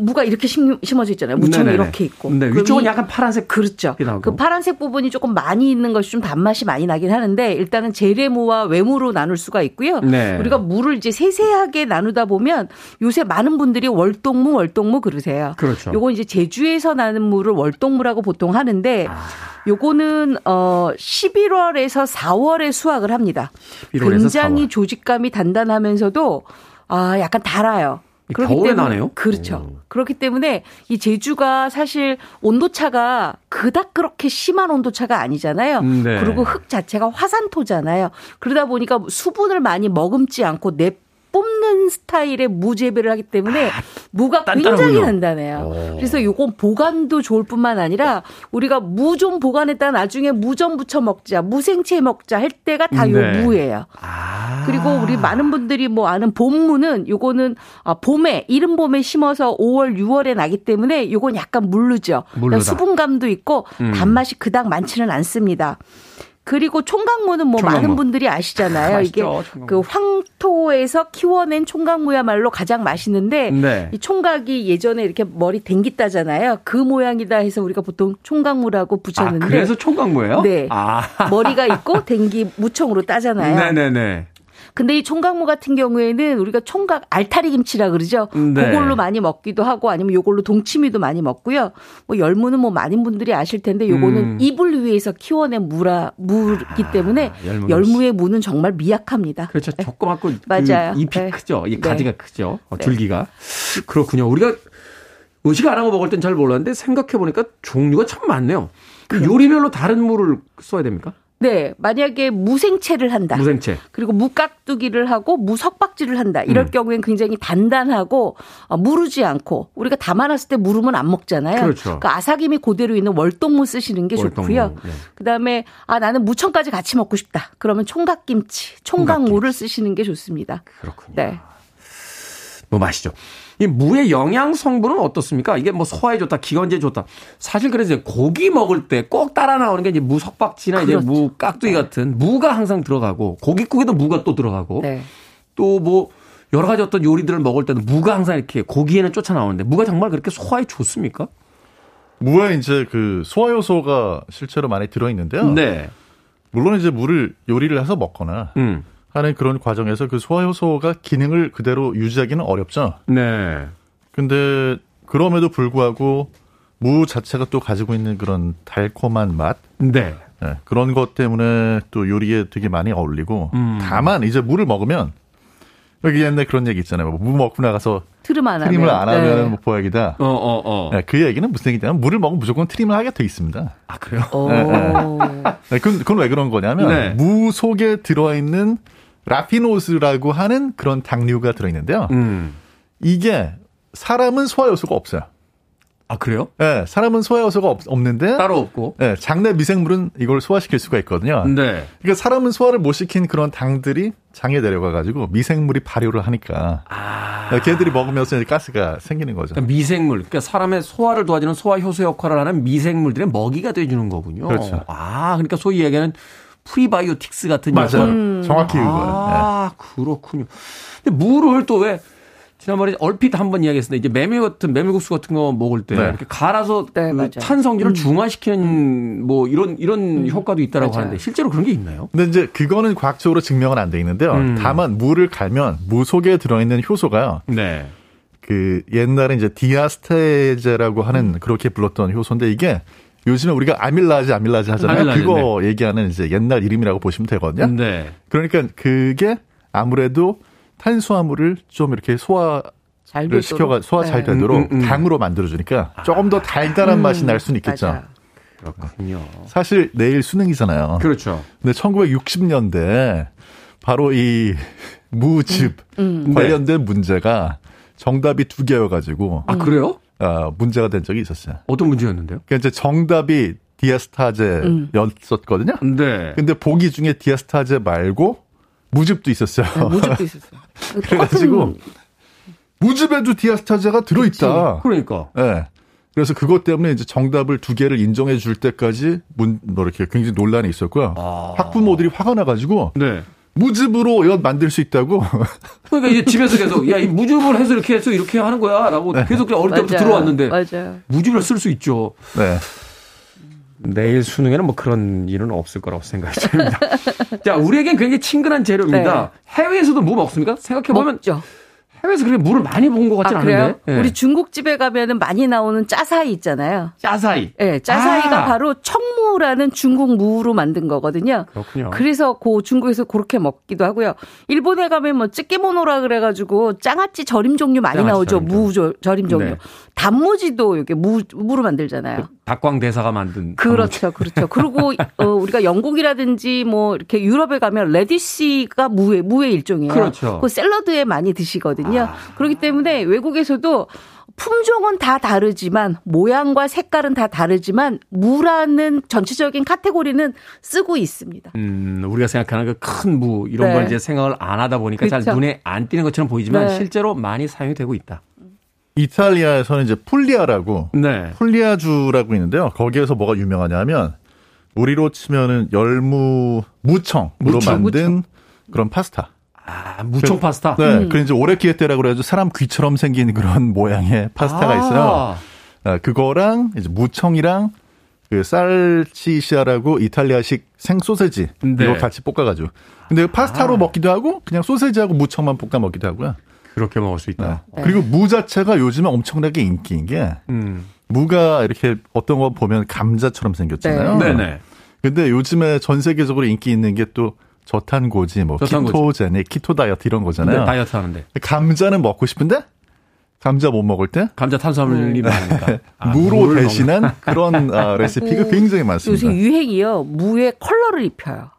무가 이렇게 심, 어져 있잖아요. 무청이 네네네. 이렇게 있고. 네, 위쪽은 약간 파란색. 그렇죠. 그 파란색 부분이 조금 많이 있는 것이 좀 단맛이 많이 나긴 하는데 일단은 재래무와 외무로 나눌 수가 있고요. 네. 우리가 무를 이제 세세하게 나누다 보면 요새 많은 분들이 월동무, 월동무 그러세요. 그렇죠. 요거 이제 제주에서 나는 무를 월동무라고 보통 하는데 아. 요거는 어 11월에서 4월에 수확을 합니다. 굉장히 4월. 조직감이 단단하면서도 아 약간 달아요. 그렇기 겨울에 때문에, 나네요. 그렇죠. 오. 그렇기 때문에 이 제주가 사실 온도차가 그닥 그렇게 심한 온도차가 아니잖아요. 네. 그리고 흙 자체가 화산토잖아요. 그러다 보니까 수분을 많이 머금지 않고 내 뽑는 스타일의 무재배를 하기 때문에 아, 무가 굉장히 단단해요. 그래서 요건 보관도 좋을 뿐만 아니라 우리가 무 좀 보관했다 나중에 무좀 부쳐 먹자, 무생채 먹자 할 때가 다요 네. 무예요. 아. 그리고 우리 많은 분들이 뭐 아는 봄무는 요거는 아, 봄에 이른 봄에 심어서 5월, 6월에 나기 때문에 요건 약간 물르죠. 그러니까 수분감도 있고 음. 단맛이 그닥 많지는 않습니다. 그리고 총각무는 뭐 총각무. 많은 분들이 아시잖아요. 아, 이게 총각무. 그 황토에서 키워낸 총각무야말로 가장 맛있는데 네. 이 총각이 예전에 이렇게 머리 댕기 따잖아요. 그 모양이다 해서 우리가 보통 총각무라고 붙였는데 아, 그래서 총각무예요? 네. 아. 머리가 있고 댕기 무청으로 따잖아요. 네네네. 근데 이 총각무 같은 경우에는 우리가 총각 알타리 김치라 그러죠. 네. 그걸로 많이 먹기도 하고 아니면 요걸로 동치미도 많이 먹고요. 뭐 열무는 뭐 많은 분들이 아실 텐데 요거는 음. 이불 위에서 키워낸 무라 무기 때문에 아, 열무의 무는 정말 미약합니다. 그렇죠. 네. 조그맣고 그 맞아요. 그 잎이 네. 크죠. 이 가지가 네. 크죠. 어, 줄기가. 그렇군요. 우리가 의식 안 하고 먹을 땐 잘 몰랐는데 생각해 보니까 종류가 참 많네요. 그 요리별로 다른 무를 써야 됩니까? 네, 만약에 무생채를 한다. 무생채. 그리고 무깍두기를 하고 무석박지를 한다. 이럴 음. 경우엔 굉장히 단단하고 어, 무르지 않고 우리가 담아놨을 때 무르면 안 먹잖아요. 그렇죠. 그 아삭임이 그대로 있는 월동무 쓰시는 게 월동무. 좋고요. 네. 그다음에 아 나는 무청까지 같이 먹고 싶다. 그러면 총각김치, 총각무를 총각김치. 쓰시는 게 좋습니다. 그렇군요. 네. 뭐 마시죠. 이 무의 영양 성분은 어떻습니까? 이게 뭐 소화에 좋다, 기관지에 좋다. 사실 그래서 고기 먹을 때 꼭 따라 나오는 게 이제 무 석박지나 그렇죠. 이제 무 깍두기 같은 무가 항상 들어가고 고깃국에도 무가 또 들어가고 네. 또뭐 여러 가지 어떤 요리들을 먹을 때는 무가 항상 이렇게 고기에는 쫓아 나오는데 무가 정말 그렇게 소화에 좋습니까? 무에 이제 그 소화 요소가 실제로 많이 들어 있는데요. 네. 물론 이제 물을 요리를 해서 먹거나 음. 하는 그런 과정에서 그 소화효소가 기능을 그대로 유지하기는 어렵죠. 네. 근데 그럼에도 불구하고 무 자체가 또 가지고 있는 그런 달콤한 맛. 네. 네 그런 것 때문에 또 요리에 되게 많이 어울리고 음. 다만 이제 물을 먹으면 여기 옛날 그런 얘기 있잖아요. 뭐 무 먹고 나가서 트림 안 트림을 하면. 안 하면 네. 뭐 보약이다. 어, 어, 어. 네, 그 얘기는 무슨 얘기냐면 무를 먹으면 무조건 트림을 하게 돼 있습니다. 아 그래요? 네, 네. 네, 그건, 그건 왜 그런 거냐면 네. 무 속에 들어 있는 라피노스라고 하는 그런 당류가 들어있는데요. 음. 이게 사람은 소화 효소가 없어요. 아 그래요? 네, 사람은 소화 효소가 없, 는데 따로 없고. 네, 장내 미생물은 이걸 소화시킬 수가 있거든요. 네. 그러니까 사람은 소화를 못 시킨 그런 당들이 장에 내려가 가지고 미생물이 발효를 하니까 아. 네, 걔들이 먹으면서 이제 가스가 생기는 거죠. 그러니까 미생물, 그러니까 사람의 소화를 도와주는 소화 효소 역할을 하는 미생물들의 먹이가 돼주는 거군요. 그렇죠. 아, 그러니까 소위 얘기하는 프리바이오틱스 같은 맞아요. 음. 정확히 그거. 아, 네. 그렇군요. 근데 무를 또 왜 지난번에 얼핏 한번 이야기했는데 이제 메밀 같은 메밀국수 같은 거 먹을 때 네. 이렇게 갈아서 네, 그 탄성질을 음. 중화시키는 뭐 이런 이런 음. 효과도 있다라고 맞아요. 하는데 실제로 그런 게 있나요? 근데 이제 그거는 과학적으로 증명은 안 돼 있는데요. 음. 다만 무를 갈면 무 속에 들어 있는 효소가요. 네. 그 옛날에 이제 디아스테제라고 하는 그렇게 불렀던 효소인데 이게 요즘에 우리가 아밀라즈 아밀라즈 하잖아요. 아밀라즈, 그거 네. 얘기하는 이제 옛날 이름이라고 보시면 되거든요. 네. 그러니까 그게 아무래도 탄수화물을 좀 이렇게 소화 를 시켜가 소화 잘 네. 되도록 음, 음, 음. 당으로 만들어주니까 아. 조금 더 달달한 음, 맛이 날 수는 있겠죠. 맞아요. 그렇군요. 사실 내일 수능이잖아요. 그렇죠. 근데 1960년대 바로 이 무즙 음, 음. 관련된 네. 문제가 정답이 두 개여가지고. 아 그래요? 어, 문제가 된 적이 있었어요. 어떤 문제였는데요? 그러니까 이제 정답이 디아스타제였었거든요. 음. 네. 근데 보기 중에 디아스타제 말고 무즙도 있었어요. 네, 무즙도 있었어요. 그래가지고 무즙에도 디아스타제가 들어있다. 그치. 그러니까. 네. 그래서 그것 때문에 이제 정답을 두 개를 인정해 줄 때까지 문, 뭐 이렇게 굉장히 논란이 있었고요. 아. 학부모들이 화가 나가지고 네. 무즙으로 엿 만들 수 있다고. 그러니까 이제 집에서 계속 야 이 무즙을 해서 이렇게 해서 이렇게 하는 거야라고 네. 계속 어릴 때부터 맞아요. 들어왔는데 맞아요. 무즙을 쓸 수 있죠. 네. 내일 수능에는 뭐 그런 일은 없을 거라고 생각이 듭니다. 자, 우리에겐 굉장히 친근한 재료입니다. 네. 해외에서도 뭐 먹습니까? 생각해 보면 해외에서 그렇게 물을 많이 본 것 같진 아, 않은데. 네. 우리 중국집에 가면은 많이 나오는 짜사이 있잖아요. 짜사이. 네, 짜사이가 아. 바로 청무라는 중국 무로 만든 거거든요. 그렇군요. 그래서 고 중국에서 그렇게 먹기도 하고요. 일본에 가면 뭐 찌개모노라 그래가지고 장아찌 절임 종류 많이 나오죠. 절임 무 절임 종류. 네. 단무지도 이렇게 무, 무로 만들잖아요. 그 다쿠앙 대사가 만든. 그렇죠, 그렇죠. 그리고 어, 우리가 영국이라든지 뭐 이렇게 유럽에 가면 radish가 무의 무의 일종이에요. 그렇죠. 그 샐러드에 많이 드시거든요. 아. 그렇기 때문에 외국에서도 품종은 다 다르지만 모양과 색깔은 다 다르지만 무라는 전체적인 카테고리는 쓰고 있습니다. 음, 우리가 생각하는 그 큰 무 이런 네. 걸 이제 생각을 안 하다 보니까 그렇죠. 잘 눈에 안 띄는 것처럼 보이지만 네. 실제로 많이 사용이 되고 있다. 이탈리아에서는 이제 풀리아라고 네. 풀리아주라고 있는데요. 거기에서 뭐가 유명하냐면 우리로 치면은 열무 무청으로 무청, 만든 무청. 그런 파스타. 아, 무청 파스타? 네. 음. 그래서 오래 기했대라 그래가지고 사람 귀처럼 생긴 그런 모양의 파스타가 아. 있어요. 아, 그거랑 이제 무청이랑 그 쌀치시아라고 이탈리아식 생소세지 네. 이거 같이 볶아가지고. 근데 파스타로 아. 먹기도 하고 그냥 소세지하고 무청만 볶아 먹기도 하고요. 그렇게 먹을 수 있다. 네. 그리고 무 자체가 요즘에 엄청나게 인기인 게 음. 무가 이렇게 어떤 거 보면 감자처럼 생겼잖아요. 네. 네 근데 요즘에 전 세계적으로 인기 있는 게 또 저탄고지, 뭐 저탄고지. 키토제닉, 키토 다이어트 이런 거잖아요. 네, 다이어트 하는데. 감자는 먹고 싶은데 감자 못 먹을 때 감자 탄수화물이 많으니까 아, 무로 대신한 그런 아, 레시피가 굉장히 많습니다. 요새 유행이요. 무에 컬러를 입혀요.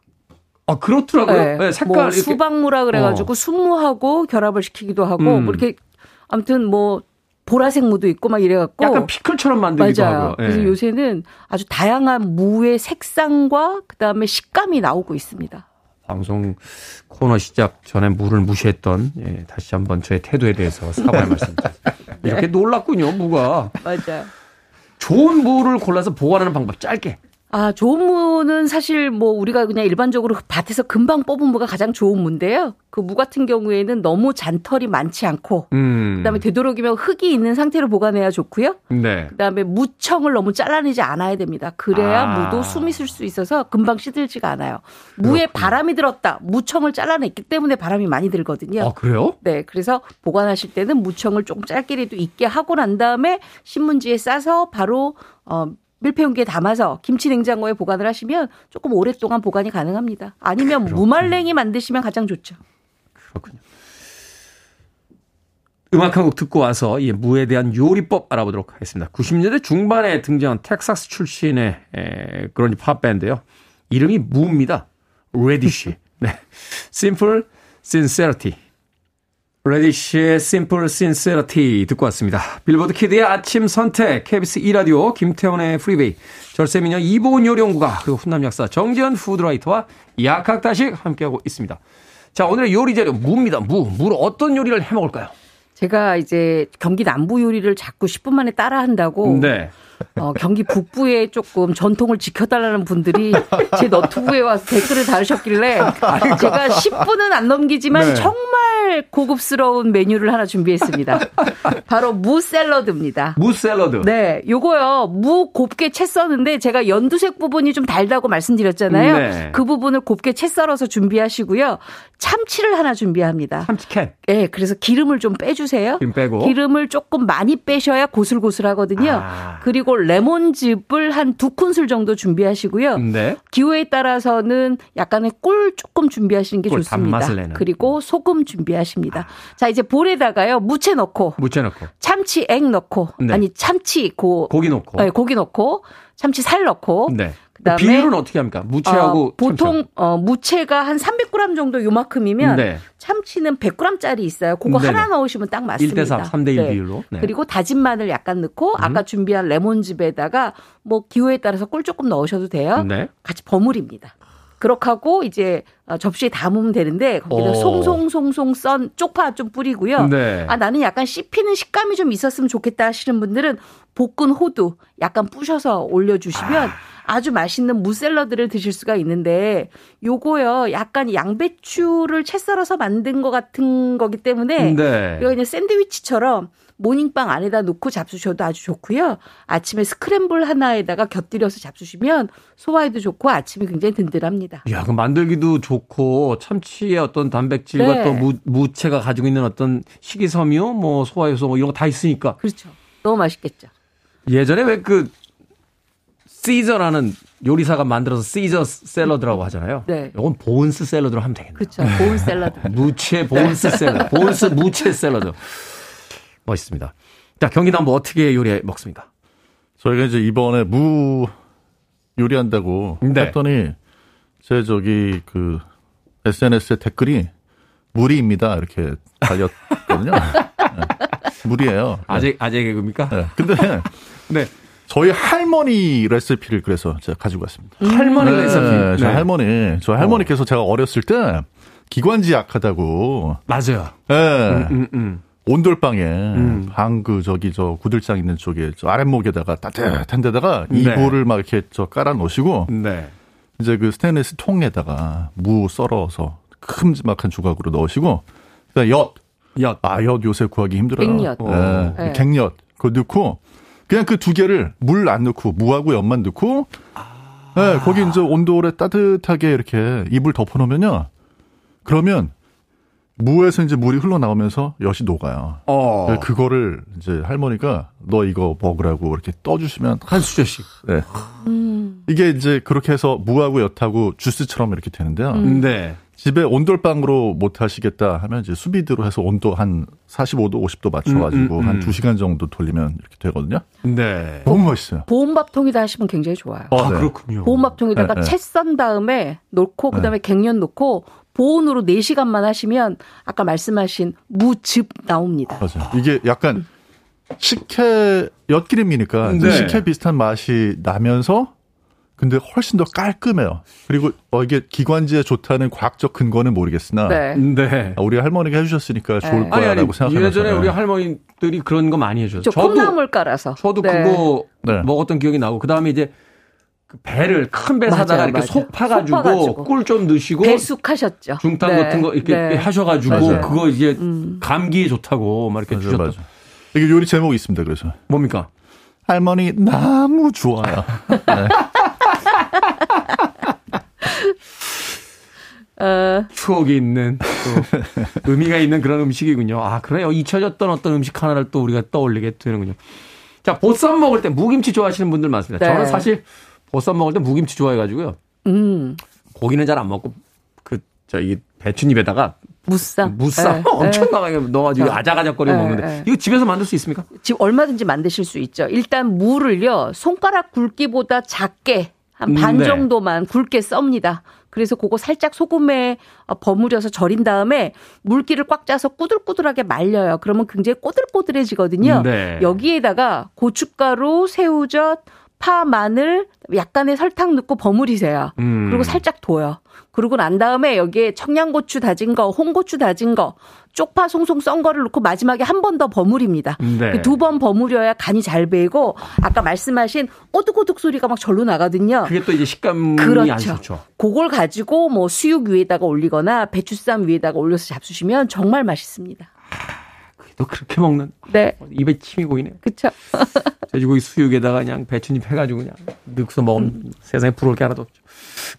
아 그렇더라고요. 네, 네 색깔 뭐 수박무라 그래가지고 어. 순무하고 결합을 시키기도 하고 음. 뭐 이렇게 아무튼 뭐 보라색 무도 있고 막 이래갖고 약간 피클처럼 만들기도 맞아요. 하고. 그래서 예. 요새는 아주 다양한 무의 색상과 그다음에 식감이 나오고 있습니다. 방송 코너 시작 전에 무를 무시했던 예, 다시 한번 저의 태도에 대해서 사과의 말씀드립니다. 이렇게 놀랐군요, 무가. 맞아요. 좋은 무를 골라서 보관하는 방법 짧게. 아, 좋은 무는 사실 뭐 우리가 그냥 일반적으로 밭에서 금방 뽑은 무가 가장 좋은 무인데요. 그 무 같은 경우에는 너무 잔털이 많지 않고 음. 그다음에 되도록이면 흙이 있는 상태로 보관해야 좋고요. 네. 그다음에 무청을 너무 잘라내지 않아야 됩니다. 그래야 아. 무도 숨이 쓸 수 있어서 금방 시들지가 않아요. 무에 그렇군요. 바람이 들었다. 무청을 잘라냈기 때문에 바람이 많이 들거든요. 아, 그래요? 네. 그래서 보관하실 때는 무청을 조금 짧게라도 있게 하고 난 다음에 신문지에 싸서 바로 어 밀폐용기에 담아서 김치 냉장고에 보관을 하시면 조금 오랫동안 보관이 가능합니다. 아니면 그렇군요. 무말랭이 만드시면 가장 좋죠. 그렇군요. 음악 한 곡 듣고 와서 이 무에 대한 요리법 알아보도록 하겠습니다. 90년대 중반에 등장한 텍사스 출신의 에, 그런 팝 밴드요. 이름이 무입니다. Radish. 네. Simple Sincerity. Radish의 Simple Sincerity 듣고 왔습니다. 빌보드 키드의 아침 선택, KBS 2라디오, 김태원의 프리웨이, 절세미녀 이보은 요리연구가, 그리고 훈남 약사 정지현 푸드라이터와 약학다식 함께하고 있습니다. 자, 오늘의 요리 재료 무입니다. 무. 무로 어떤 요리를 해 먹을까요? 제가 이제 경기 남부 요리를 자꾸 10분 만에 따라 한다고 네. 어, 경기 북부에 조금 전통을 지켜달라는 분들이 제 너튜브에 와서 댓글을 달으셨길래 제가 10분은 안 넘기지만 네. 정말 고급스러운 메뉴를 하나 준비했습니다. 바로 무 샐러드입니다. 무 샐러드. 네, 요거요. 무 곱게 채 써는데 제가 연두색 부분이 좀 달다고 말씀드렸잖아요. 네. 그 부분을 곱게 채 썰어서 준비하시고요. 참치를 하나 준비합니다. 참치캔. 네, 그래서 기름을 좀 빼주세요. 기름 빼고. 기름을 조금 많이 빼셔야 고슬고슬하거든요. 아. 그리고 레몬즙을 한 두 큰술 정도 준비하시고요. 네. 기호에 따라서는 약간의 꿀 조금 준비하시는 게 꿀, 좋습니다. 그리고 소금 준비하십니다. 아. 자, 이제 볼에다가요. 무채 넣고. 무채 넣고. 참치 액 넣고. 네. 아니, 참치 고. 고기 넣고. 네, 고기 넣고. 참치 살 넣고. 네. 그다음에 비율은 어떻게 합니까? 무채하고 어, 보통 어, 무채가 한 300g 정도 요만큼이면 네. 참치는 100g짜리 있어요. 그거 네네. 하나 넣으시면 딱 맞습니다. 1대 3, 3대 1 네. 비율로. 네. 그리고 다진 마늘 약간 넣고 음. 아까 준비한 레몬즙에다가 뭐 기호에 따라서 꿀 조금 넣으셔도 돼요. 네. 같이 버무립니다. 그렇게 하고 이제 어, 접시에 담으면 되는데 거기다 오. 송송송송 썬 쪽파 좀 뿌리고요. 네. 아 나는 약간 씹히는 식감이 좀 있었으면 좋겠다 하시는 분들은 볶은 호두 약간 부셔서 올려주시면 아. 아주 맛있는 무샐러드를 드실 수가 있는데 요거요 약간 양배추를 채 썰어서 만든 것 같은 거기 때문에 네. 이거 그냥 샌드위치처럼 모닝빵 안에다 넣고 잡수셔도 아주 좋고요. 아침에 스크램블 하나에다가 곁들여서 잡수시면 소화에도 좋고 아침이 굉장히 든든합니다. 야, 그 만들기도 좋고 참치의 어떤 단백질과 네. 또 무, 무채가 가지고 있는 어떤 식이섬유, 뭐 소화효소 뭐 이런 거 다 있으니까. 그렇죠. 너무 맛있겠죠. 예전에 왜그 시저라는 요리사가 만들어서 시저 샐러드라고 하잖아요. 네. 이건 보은스 샐러드로 하면 되겠네요. 그렇죠. 보은 샐러드. 무채 보은스 샐러드. 보은스 무채 샐러드. 멋있습니다. 자, 한번 어떻게 요리해 먹습니까? 저희가 이제 이번에 무 요리한다고 네. 했더니 제 저기 그 SNS에 댓글이 무리입니다. 이렇게 달렸거든요. 네. 무리예요. 아재 아재 개그입니까? 네. 근데 네. 저희 할머니 레시피를 그래서 제가 가지고 왔습니다. 음. 할머니 네, 레시피. 네. 저 할머니, 저 할머니께서 어. 제가 어렸을 때 기관지 약하다고. 맞아요. 네. 음, 음, 음. 온돌방에 음. 방그 저기 저 구들장 있는 쪽에 저 아랫목에다가 따뜻한 데다가 네. 이불을 막 이렇게 저 깔아 놓으시고 네. 이제 그 스테인리스 통에다가 무 썰어서 큼지막한 조각으로 넣으시고 그다음 엿. 엿. 아, 엿 요새 구하기 힘들어요. 갱엿. 네. 네. 갱엿. 그거 넣고 그냥 그 두 개를 물 안 넣고 무하고 엿만 넣고 아. 네, 거기 이제 온돌에 따뜻하게 이렇게 이불 덮어 놓으면요. 그러면 무에서 이제 물이 흘러나오면서 엿이 녹아요. 어. 그거를 이제 할머니가 너 이거 먹으라고 이렇게 떠주시면 한 수저씩. 네. 음. 이게 이제 그렇게 해서 무하고 엿하고 주스처럼 이렇게 되는데요. 음. 네. 집에 온돌방으로 못 하시겠다 하면 이제 수비드로 해서 온도 한 45도, 50도 맞춰가지고 음, 음, 음. 한 2 시간 정도 돌리면 이렇게 되거든요. 네. 너무 멋있어요. 보온밥통에다 하시면 굉장히 좋아요. 아, 네. 그렇군요. 보온밥통에다가 네, 네. 채썬 다음에 놓고 네. 그다음에 갱년 놓고 보온으로 4 시간만 하시면 아까 말씀하신 무즙 나옵니다. 맞아요. 이게 약간 식혜 엿기름이니까 네. 식혜 비슷한 맛이 나면서 근데 훨씬 더 깔끔해요. 그리고 어, 이게 기관지에 좋다는 과학적 근거는 모르겠으나 네. 네. 아, 우리 할머니가 해주셨으니까 네. 좋을 거라고 생각합니다. 예전에 우리 할머니들이 그런 거 많이. 저도 콩나물 깔아서. 저도 네. 그거 네. 먹었던 기억이 나고 그 다음에 이제 그 배를 큰 배 사다가 이렇게 속 파가지고 꿀 좀 넣으시고 배숙하셨죠. 중탕 네. 같은 거 이렇게 네. 하셔가지고 맞아요. 그거 이제 음. 감기에 좋다고 막 이렇게 주셨다. 맞아. 이게 요리 제목이 있습니다. 그래서 뭡니까? 할머니 너무 좋아요. 네. 어. 추억이 있는 또 의미가 있는 그런 음식이군요. 아 그래요. 잊혀졌던 어떤 음식 하나를 또 우리가 떠올리게 되는군요. 자 보쌈 먹을 때 무김치 좋아하시는 분들 많습니다. 네. 저는 사실 보쌈 먹을 때 무김치 좋아해가지고요. 음. 고기는 잘 안 먹고 그 저이 배추잎에다가 무쌈. 무쌈 네. 엄청나게 네. 넣어가지고 아작아작거리고 네. 먹는데 네. 이거 집에서 만들 수 있습니까? 집 얼마든지 만드실 수 있죠. 일단 무를요 손가락 굵기보다 작게 한반 네. 정도만 굵게 썹니다. 그래서 그거 살짝 소금에 버무려서 절인 다음에 물기를 꽉 짜서 꾸들꾸들하게 말려요. 그러면 굉장히 꼬들꼬들해지거든요. 네. 여기에다가 고춧가루, 새우젓, 파, 마늘, 약간의 설탕 넣고 버무리세요. 음. 그리고 살짝 둬요. 그러고 난 다음에 여기에 청양고추 다진 거, 홍고추 다진 거, 쪽파 송송 썬 거를 넣고 마지막에 한 번 더 버무립니다. 네. 그 두번 버무려야 간이 잘 배이고 아까 말씀하신 오득오득 소리가 막 절로 나거든요. 그게 또 이제 식감이 그렇죠. 안 좋죠. 그걸 가지고 뭐 수육 위에다가 올리거나 배추쌈 위에다가 올려서 잡수시면 정말 맛있습니다. 또 그렇게 먹는. 네. 입에 침이 고이네요. 그쵸. 돼지고기 수육에다가 그냥 배추잎 해가지고 그냥 넣고서 먹으면 음. 세상에 부러울 게 하나도 없죠.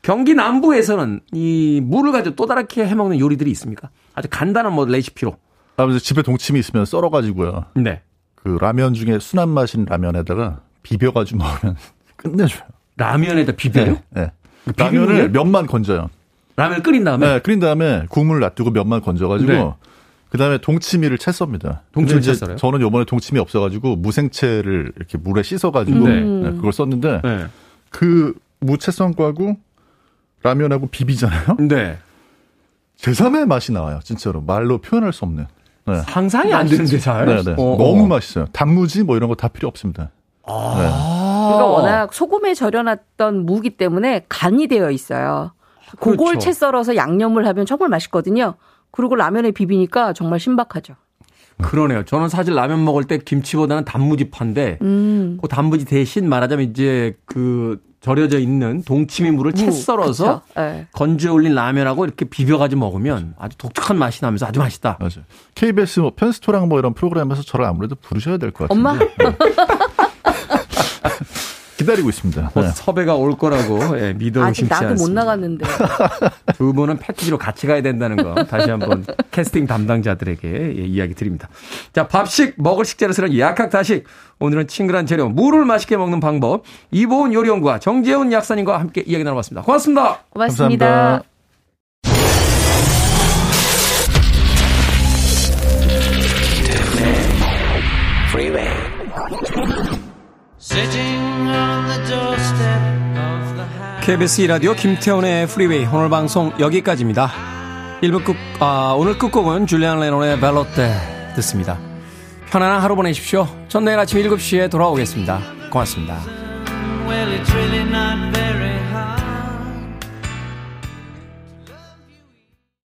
경기 남부에서는 이 물을 가지고 또 다르게 해먹는 요리들이 있습니까? 아주 간단한 뭐 레시피로. 아, 집에 동치미 있으면 썰어가지고요. 네. 그 라면 중에 순한 맛인 라면에다가 비벼가지고 먹으면 끝내줘요. 라면에다 비벼요? 네. 네. 그 라면을 면만 건져요. 라면을 끓인 다음에? 네, 끓인 다음에 국물 놔두고 면만 건져가지고 네. 그다음에 동치미를 채 썹니다. 동치미 채 썰어요? 저는 요번에 동치미 없어가지고 무생채를 이렇게 물에 씻어가지고 네. 네, 그걸 썼는데 네. 그 무채 썬 거하고 라면하고 비비잖아요. 네. 제3의 맛이 나와요. 진짜로 말로 표현할 수 없는. 네. 상상이 안 되는데 잘. 네, 네. 어, 너무 어. 맛있어요. 단무지 뭐 이런 거 다 필요 없습니다. 아. 네. 그러니까 워낙 소금에 절여놨던 무기 때문에 간이 되어 있어요. 그걸 그렇죠. 채 썰어서 양념을 하면 정말 맛있거든요. 그리고 라면에 비비니까 정말 신박하죠. 그러네요. 저는 사실 라면 먹을 때 김치보다는 단무지 판데, 음. 그 단무지 대신 말하자면 이제 그 절여져 있는 동치미 물을 채 썰어서 네. 건조해 올린 라면하고 이렇게 비벼가지고 먹으면 아주 독특한 맛이 나면서 아주 맛있다. 맞아요. KBS 뭐 편스토랑 뭐 이런 프로그램에서 저를 아무래도 부르셔야 될 것 같은데. 엄마? 네. 기다리고 있습니다. 네. 섭외가 올 거라고 예, 믿어 아직 나도 않습니다. 못 나갔는데. 두 분은 패키지로 같이 가야 된다는 거 다시 한번 캐스팅 담당자들에게 예, 이야기 드립니다. 자, 밥식 먹을 식재로 쓰는 약학다식. 오늘은 친근한 재료 물을 맛있게 먹는 방법 이보은 요리연구가 정재훈 약사님과 함께 이야기 나눠봤습니다. 고맙습니다. 고맙습니다. 감사합니다. KBS 이라디오 김태훈의 프리웨이 오늘 방송 여기까지입니다. 1부 끝, 아, 오늘 끝곡은 줄리안 레논의 벨로테 듣습니다. 편안한 하루 보내십시오. 전 내일 아침 7시에 돌아오겠습니다. 고맙습니다.